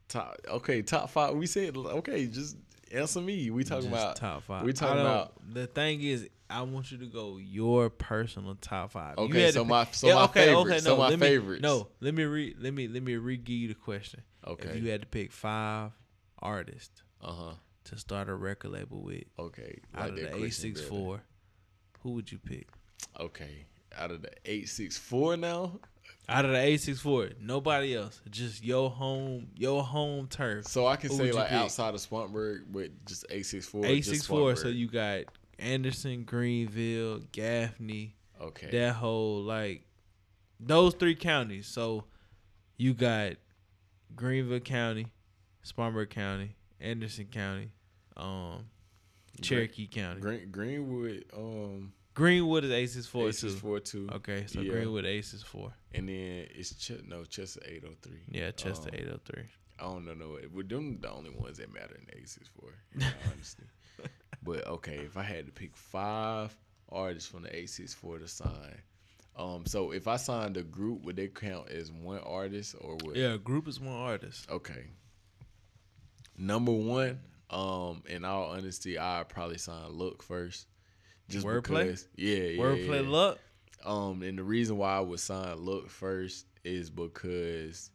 top okay top five we said okay just answer me we talking Just about top five. we talking about- the thing is. I want you to go your personal top five. You Okay, had to so pick- my- so my favorite- so my let me, favorites. No, let me re let me let me re give you the question. okay If you had to pick five artists uh-huh to start a record label with okay out like of the question six four, who would you pick? Okay, out of the eight six four now. Out of the eight six four, nobody else. Just your home, your home turf. So I can Who say like pick? outside of Swampburg, but just eight six four. eight six four. So you got Anderson, Greenville, Gaffney, okay? that whole like those three counties. So you got Greenville County, Spartanburg County, Anderson County, um, Cherokee County. Green, Greenwood, um, Greenwood is A six four six too. four two. Okay, so Yeah. Greenwood aces four. and then it's Ch- no Chester eight oh three. Yeah, Chester Um, eight oh three. I don't know. No, we're them the only ones that matter in aces four. honesty. but okay, if I had to pick five artists from the aces four to sign. Um, so if I signed a group, would they count as one artist or would Yeah, group is one artist. Okay. Number one, um, in all honesty, I probably sign Look first. Just Wordplay? because, yeah, yeah, Wordplay yeah. luck. Um, and the reason why I would sign Look first is because,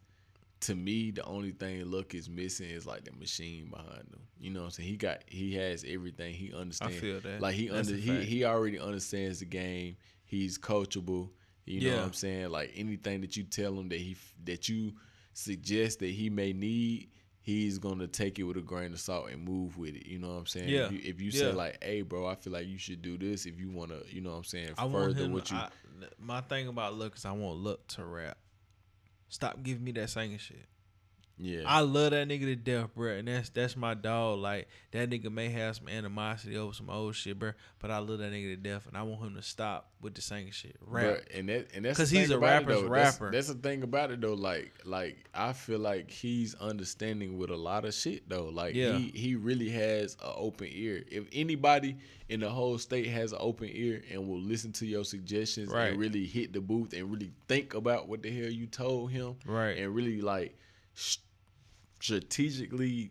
to me, the only thing Look is missing is like the machine behind him. You know what I'm saying? He got, he has everything. He understands. I feel that. Like he That's under, he he already understands the game. He's coachable. You know what I'm saying? Like anything that you tell him that he that you suggest that he may need, he's gonna take it with a grain of salt and move with it. You know what I'm saying? Yeah. If you, if you say like, "Hey, bro, I feel like you should do this," if you wanna, you know what I'm saying, I want further him. what you. I, my thing about look is I want look to rap. Stop giving me that singing shit. Yeah. I love that nigga to death, bro, and that's that's my dog. Like that nigga may have some animosity over some old shit, bro, but I love that nigga to death, and I want him to stop with the singing shit. Rap. And that and that's 'Cause the he's a rapper's though. That's- rapper. That's, the thing about it though. Like like I feel like he's understanding with a lot of shit though. Like Yeah. he he really has an open ear. If anybody in the whole state has an open ear and will listen to your suggestions Right. and really hit the booth and really think about what the hell you told him Right. and really like sh- strategically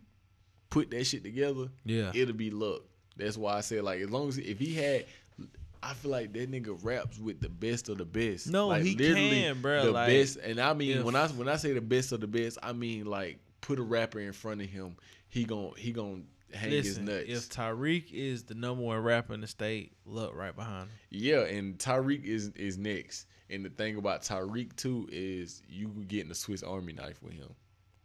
put that shit together, Yeah. it'll be luck. That's why I say like as long as if he had, I feel like that nigga raps with the best of the best. No, like, he can, bruh, The like, best, and I mean if- when I when I say the best of the best, I mean like put a rapper in front of him, he gon' he gon' hang his nuts. if Tyreek is the number one rapper in the state, look right behind him. Yeah, and Tyreek is is next. And the thing about Tyreek too is you getting the Swiss Army knife with him.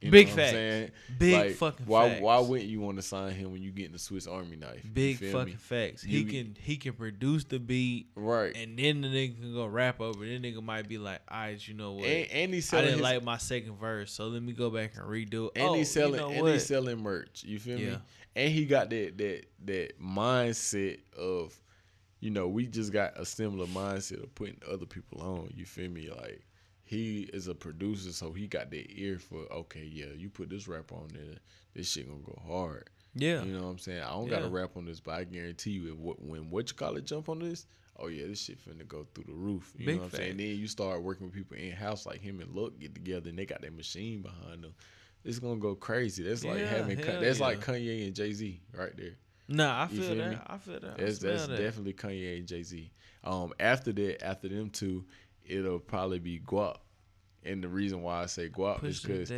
You Big know facts. Big Like, fucking why facts. why wouldn't you want to sign him when you getting the Swiss Army knife? Big fucking me? facts. He You- can he can produce the beat, right. and then the nigga can go rap over. Then nigga might be like, "Alright, you know what? And, and he's I didn't his, like my second verse, so let me go back and redo it." and oh, he's selling you know and what? he's selling merch. You feel me? And he got that that that mindset of, you know, we just got a similar mindset of putting other people on. You feel me? Like he is a producer, so he got that ear for okay, yeah, you put this rap on there, this shit gonna go hard. Yeah. You know what I'm saying? I don't gotta rap on this, but I guarantee you, if what when what you call it jump on this, oh yeah, this shit finna go through the roof. You Big know what I'm saying? fact. Then you start working with people in house like him and Look get together, and they got that machine behind them. It's gonna go crazy. That's like Yeah, having hell that's yeah. like Kanye and Jay Z right there. Nah, I feel, feel that. me? I feel that. That's that's that. definitely Kanye and Jay Z. Um, after that, after them two, it'll probably be Guap. And the reason why I say Guap is Push the because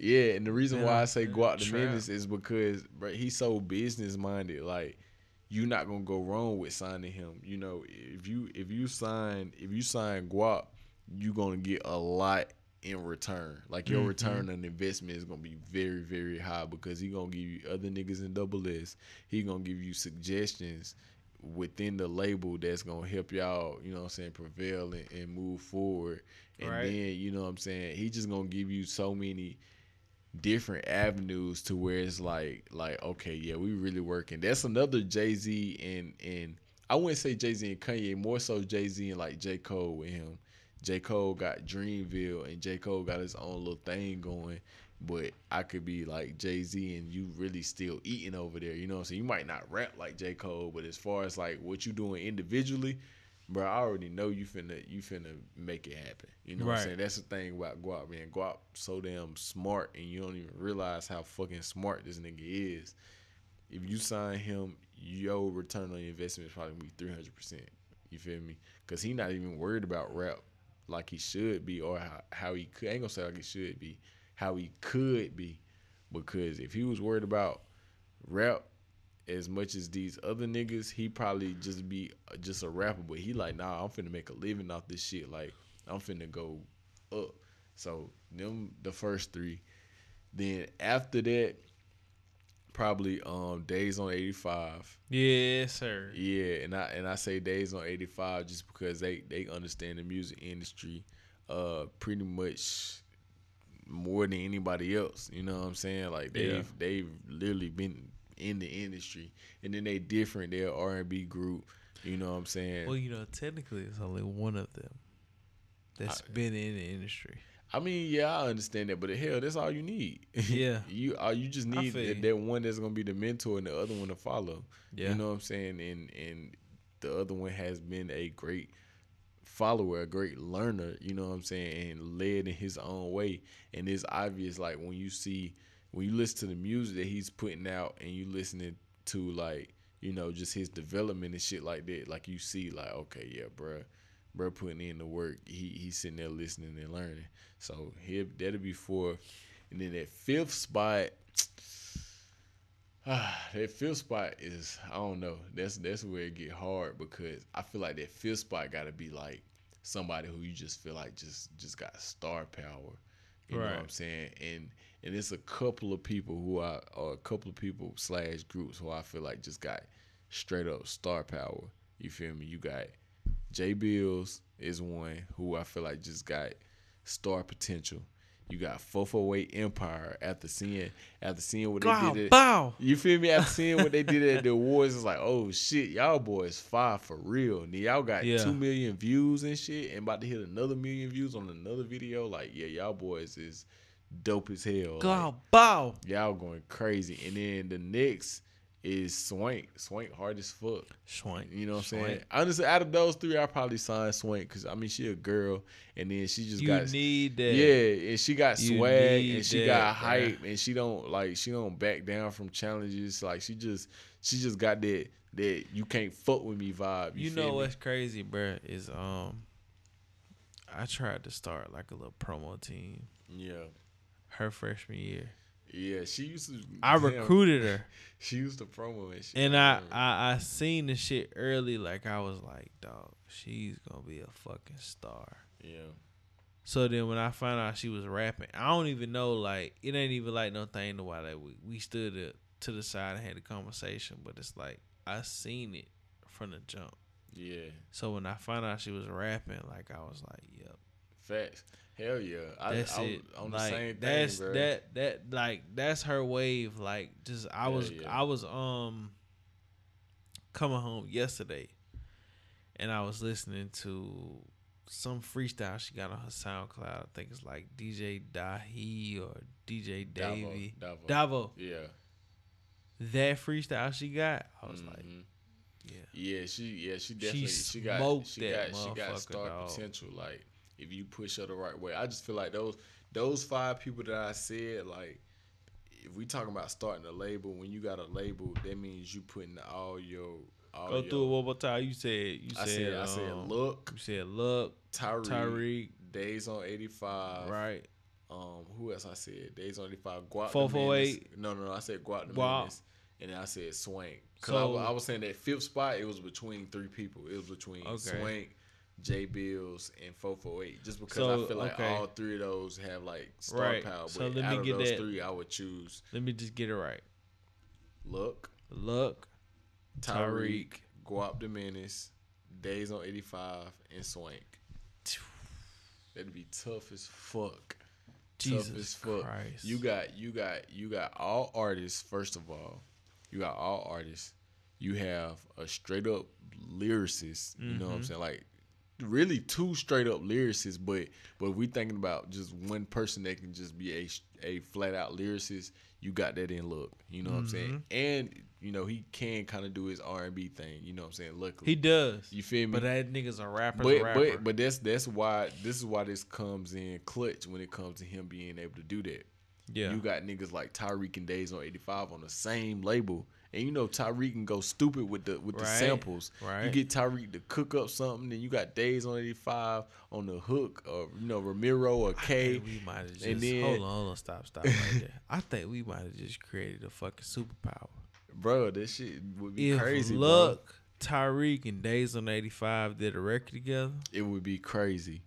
yeah, and the reason why I say Guap the trap. Menace is because bro, he's so business minded. Like you're not gonna go wrong with signing him. You know, if you if you sign if you sign Guap, you're gonna get a lot in return. Like your Mhm. return on investment is gonna be very very high because he gonna give you other niggas in double S. He gonna give you suggestions within the label that's gonna help y'all, you know what I'm saying, prevail and, and move forward. And Right. then, you know what I'm saying, he just gonna give you so many different avenues to where it's like like okay, yeah, we really working. That's another Jay-Z and and I wouldn't say Jay-Z and Kanye, more so Jay-Z and like J. Cole with him. J. Cole got Dreamville and J. Cole got his own little thing going. But I could be like Jay Z and you really still eating over there. You know what I'm saying? You might not rap like J. Cole, but as far as like what you doing individually, bro, I already know you finna you finna make it happen. You know what I'm saying? That's the thing about Guap, man. Guap so damn smart and you don't even realize how fucking smart this nigga is. If you sign him, your return on your investment is probably gonna be three hundred percent. You feel me? Cause he not even worried about rap like he should be or how, how he could. I ain't gonna say like he should be, how he could be. Because if he was worried about rap as much as these other niggas, he probably just be just a rapper. But he like, nah, I'm finna make a living off this shit. Like I'm finna go up. So them the first three. Then after that, probably um Days on 85. Yeah, sir. Yeah, and I and I say Days on 85 just because they they understand the music industry uh pretty much more than anybody else. You know what I'm saying? Like they've Yeah. they've literally been in the industry, and then they different. They're R and B group. You know what I'm saying? Well, you know, technically, it's only one of them that's I- been in the industry. I mean, yeah, I understand that, but hell, that's all you need. Yeah. you uh, you just need that, that one that's gonna be the mentor and the other one to follow. Yeah. You know what I'm saying? And and the other one has been a great follower, a great learner, you know what I'm saying, and led in his own way. And it's obvious like when you see when you listen to the music that he's putting out and you listening to like, you know, just his development and shit like that, like you see like, okay, yeah, bruh. Bruh putting in the work. He he's sitting there listening and learning. So he that'll be fourth. And then that fifth spot, that fifth spot is I don't know. That's that's where it get hard because I feel like that fifth spot got to be like somebody who you just feel like just just got star power. You know what I'm saying? And and it's a couple of people who are or a couple of people slash groups who I feel like just got straight up star power. You feel me? You got J Bills is one who I feel like just got star potential. You got Fofo Eight Empire after seeing after seeing what they Wow, did. At, bow. you feel me? After seeing what they did at the awards, it's like, oh shit, y'all boys fire for real. And y'all got Yeah. two million views and shit, and about to hit another million views on another video. Like, yeah, y'all boys is dope as hell. Like, Wow, bow. y'all going crazy. And then the next is Swank. Swank hard as fuck. Swank. You know what I'm saying? Swank. Honestly, out of those three, I probably sign Swank because I mean she a girl, and then she just You got need that. yeah, and she got You swag and she that, got hype and she don't like she don't back down from challenges. Like she just she just got that that you can't fuck with me vibe. You, You know me? what's crazy, bruh, is um, I tried to start like a little promo team Yeah, her freshman year. Yeah. She used to. I damn, recruited her, She used to promo and shit. and I. I I seen the shit early. Like I was like, dog, she's gonna be a fucking star. yeah, So then when I found out she was rapping, I don't even know like it ain't even like no thing to why that we we stood it to the side and had a conversation, but it's like I seen it from the jump. yeah. So when I found out she was rapping, like I was like, yep. Facts. Hell yeah. I, That's I, it. On the like same thing, that's bro. that that like that's her wave. Like just I was yeah. I was um coming home yesterday, and I was listening to some freestyle she got on her SoundCloud. I think it's like DJ Dahi or DJ Davo, Davy Davo. Davo. Yeah, that freestyle she got, I was like, Mhm. yeah. Yeah, she yeah she definitely she, got smoked she got she got star dog. potential. Like if you push her the right way, I just feel like those those five people that I said like. If we talking about starting a label, when you got a label, that means you putting all your all Go your, through it one more time. You said you I said said I said um, look, You said look, Tyreek, Tyreek, Days on eighty five, right? Um, who else I said? Days on eighty five. Guap. 448. No, no, no. I said Guap the Guap. And then I said Swank. Cause I So- wa- I, was saying that fifth spot, it was between three people. It was between Okay. Swank, J Bills, and four four eight. Just because So, I feel like okay. all three of those have like star Right. power. But So let me out of get those that. three, I would choose Let me just get it right. Look, Look, Tyreek. Guap the Menace, Days on eighty five, and Swank. That'd be tough as fuck. tough as Jesus fuck. Christ. You got you got you got all artists. First of all, you got all artists. You have a straight up lyricist. You know what I'm Mhm. saying? Like really two straight up lyricists. But but we thinking about just one person that can just be a a flat out lyricist. You got that in look. You know what I'm mm-hmm. saying? And you know he can kind of do his R and B thing. You know what I'm saying? Luckily, he does. you feel me? But that nigga's a rapper. but rapper. but but that's that's why this is why this comes in clutch when it comes to him being able to do that. yeah. You got niggas like Tyreek and Days on 85 on the same label. And you know Tyreek can go stupid with the with the Right, samples. You get Tyreek to cook up something, then you got Days on 85 on the hook, or you know Ramiro or I K. think we might have just and then- hold on, hold on, stop, stop right there. I think we might have just created a fucking superpower. Bro, this shit would be If crazy. bro. Luck, Tyreek, and Days on eighty five did a record together, It would be crazy.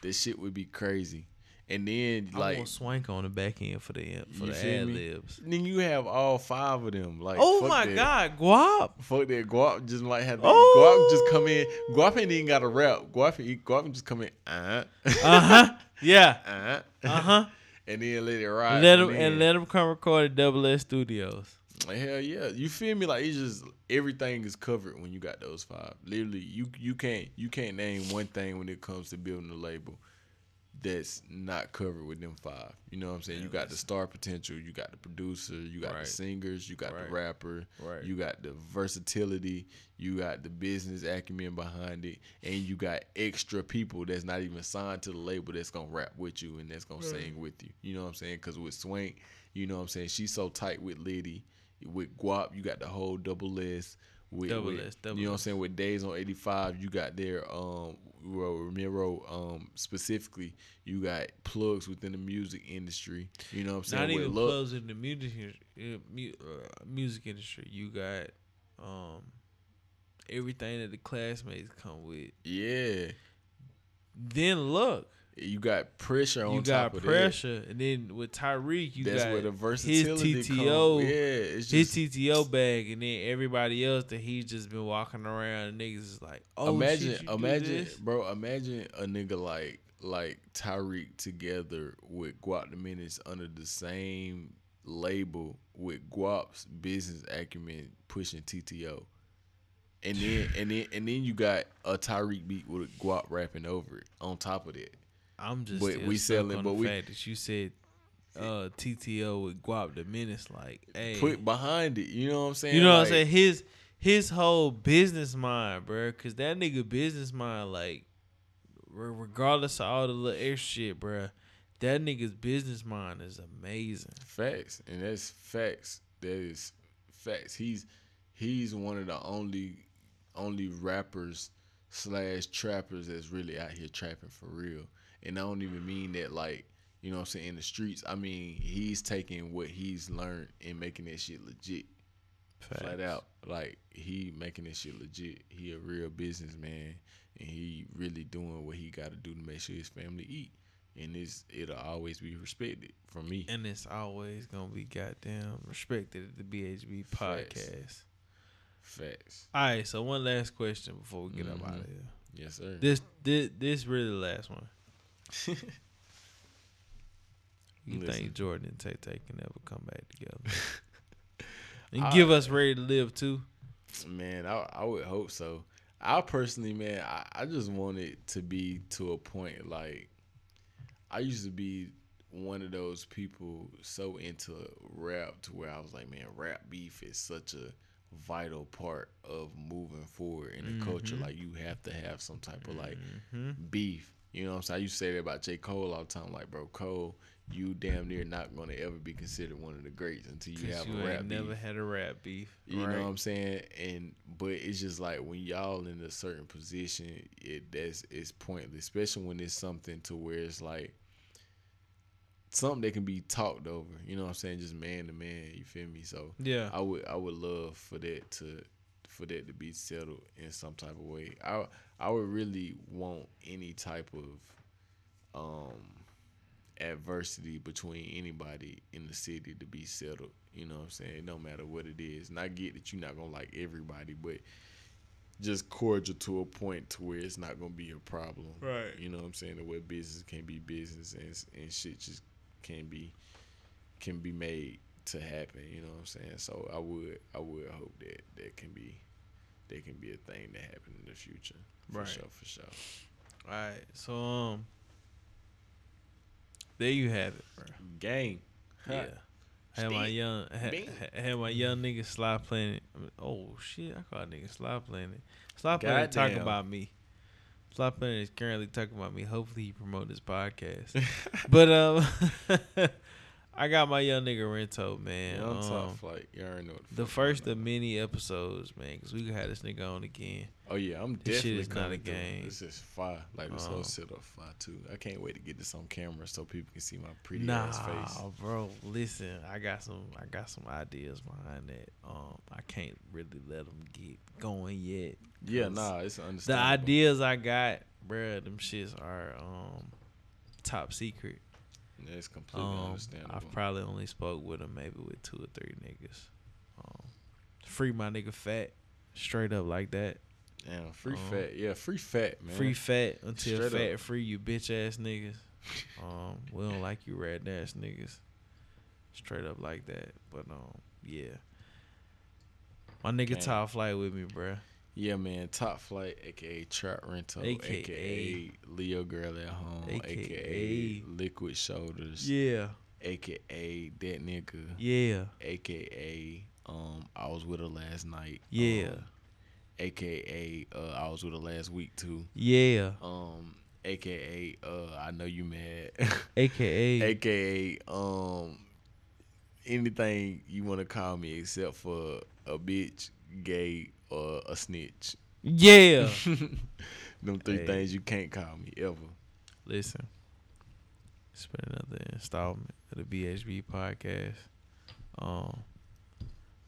This shit would be crazy. And then I like Swank on the back end for the for the ad libs. then you have all five of them. Like Oh my that. God, Guap! Fuck that. Guap just might have. Oh. Guap just come in. Guap ain't even got a rap. Guap, Guap just come in. Uh Uh huh. Yeah. uh Uh huh. And then let it ride. let him and let him come record at Double S Studios. Hell yeah. You feel me? Like it's just everything is covered when you got those five. Literally, you you can't you can't name one thing when it comes to building a label that's not covered with them five. You know what I'm saying? Yeah, you got the star potential, you got the producer, you got Right. the singers, you got Right. the rapper, Right. you got the versatility, you got the business acumen behind it, and you got extra people that's not even signed to the label that's gonna rap with you and that's gonna sing with you. You know what I'm saying? Because with Swank, you know what I'm saying, she's so tight with Liddy. With Guap, you got the whole double S. With, Double with- S, double you know what I'm saying? With Days on 85, you got their um Ramiro um specifically, you got plugs within the music industry. You know what I'm saying? Not With even Lil- plugs in the music uh, music industry. You got um everything that the classmates come with. Yeah. Then look, You got pressure on you top got of pressure, and then with Tyreek, you that. That's got where the his TTO, Come. Yeah, it's his TTO bag, and then everybody else that he's just been walking around. And niggas is like, oh, imagine, shit, imagine, bro. Imagine a nigga like like Tyreek together with Guap the Menace under the same label with Guap's business acumen pushing TTO. And then and then and then you got a Tyreek beat with Guap rapping over it on top of that. I'm just But we selling- but the we- fact that you said uh, TTO with Guap the Menace. Like, hey, Put behind it. You know what I'm saying? you know what I'm saying? His his whole business mind, bro. Cause that nigga business mind, like, regardless of all the little extra shit, bro. That nigga's business mind is amazing. Facts, and that's facts. That is facts. He's he's one of the only only rappers slash trappers that's really out here trapping for real. And I don't even mean that like you know what I'm saying in the streets. I mean he's taking what he's learned and making that shit legit. Flat out, like he making this shit legit. He a real businessman, and he really doing what he got to do to make sure his family eat. And it's it'll always be respected from me. And it's always gonna be goddamn respected at the BHB podcast. Facts. All right, so one last question before we get up Mhm. out of here. Yes, sir. This this this really the last one. You Listen. think Jordan and Tay Tay can ever come back together? and I- give us ready to live too. Man, I I would hope so. I personally, man, I, I just want it to be to a point like I used to be one of those people so into rap to where I was like, man, rap beef is such a vital part of moving forward in the Mm-hmm. culture. Like you have to have some type of like Mhm. beef. You know what I'm saying? I used to say that about J. Cole all the time. Like, bro, Cole, you damn near not gonna ever be considered one of the greats until you have you a rap ain't beef. never had a rap beef. You right? know what I'm saying? And but it's just like when y'all in a certain position, it that's it's pointless, especially when it's something to where it's like something that can be talked over. You know what I'm saying? Just man to man. You feel me? So Yeah. I would I would love for that to for that to be settled in some type of way. I I would really want any type of um adversity between anybody in the city to be settled. You know what I'm saying? No matter what it is. And I get that you're not gonna like everybody, but just cordial to a point to where it's not gonna be a problem. Right. You know what I'm saying? The way business can be business and and shit just can be can be made to happen. You know what I'm saying? So I would I would hope that that can be that can be a thing that happen in the future. For Right. sure, for sure. All right. So um, there you have it, bro. Gang. Yeah. Had my young had, had my young nigga Sly Planet. I mean, oh shit, I call nigga Sly Planet. Sly Planet talking Goddamn. about me. Sly Planet is currently talking about me. Hopefully he promote this podcast. but um, I got my young nigga Rento man. Young Um, top flight. You already know the fuck first of many episodes, man, because we gonna have this nigga on again. Oh yeah, I'm This shit definitely is not a game. This is fire. Like this Um, whole setup fire too. I can't wait to get this on camera so people can see my pretty nah, ass face. Nah, bro. Listen, I got some. I got some ideas behind that. Um, I can't really let them get going yet. Yeah, nah, it's understandable. The ideas I got, bro, them shits are um top secret. Yeah, it's completely Um, understandable. I've probably only spoke with them maybe with two or three niggas. Um, free my nigga fat, straight up like that. Damn, free um, fat. Yeah, free fat, man. Free fat until Straight fat up. free you bitch ass niggas. Um, we don't like you red ass niggas. Straight up like that. But um, yeah. My nigga Gang. top flight with me, bruh. Yeah, man. Top flight, aka Trap Rental, aka, AKA Leo Girl at Home, aka, AKA Liquid Shoulders, Yeah, aka That Nigga, yeah, aka um I was with her last night. Yeah. um, aka uh, I was with her last week too. yeah. Um, aka uh, I know you mad. AKA aka um anything you want to call me except for a bitch, gay, or a snitch. yeah. Them three Hey. things you can't call me ever. Listen, it's been another installment of the BHB podcast. Um,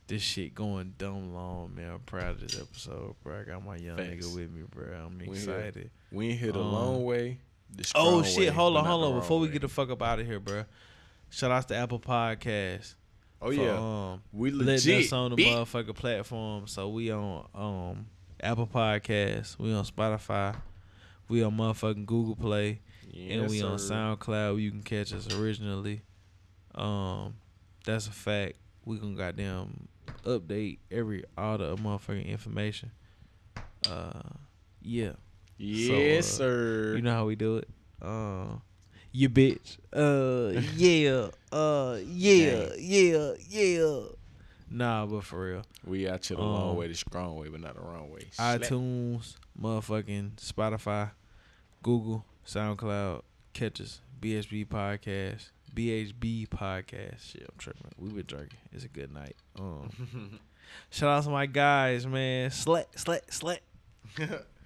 this shit going dumb long, man. I'm proud of this episode, bro. I got my young Facts. nigga with me, bro. I'm excited. We ain't hit a Um, long way. Oh shit! way, hold on, hold on. Before we get the fuck up out of here, bro. Shout out to Apple Podcast. Oh for, yeah, um, we letting legit. us on the bitch. motherfucking platform. So we on um Apple Podcasts, we on Spotify, we on motherfucking Google Play, and Yes, we on. SoundCloud. where You can catch us originally. Um, that's a fact. We gonna goddamn update every all the motherfucking information. Uh, yeah, Yes, So, uh, sir. you know how we do it. Uh, you bitch. Uh, yeah. Uh, yeah, yeah, yeah. Nah, but for real. we out here the long um, way, the strong way, but not the wrong way. Slap. iTunes, motherfucking Spotify, Google, SoundCloud, catch us. BHB podcast, BHB podcast. Shit, I'm tripping. We been drinking. It's a good night. Um, shout out to my guys, man. Slat, slat, slat.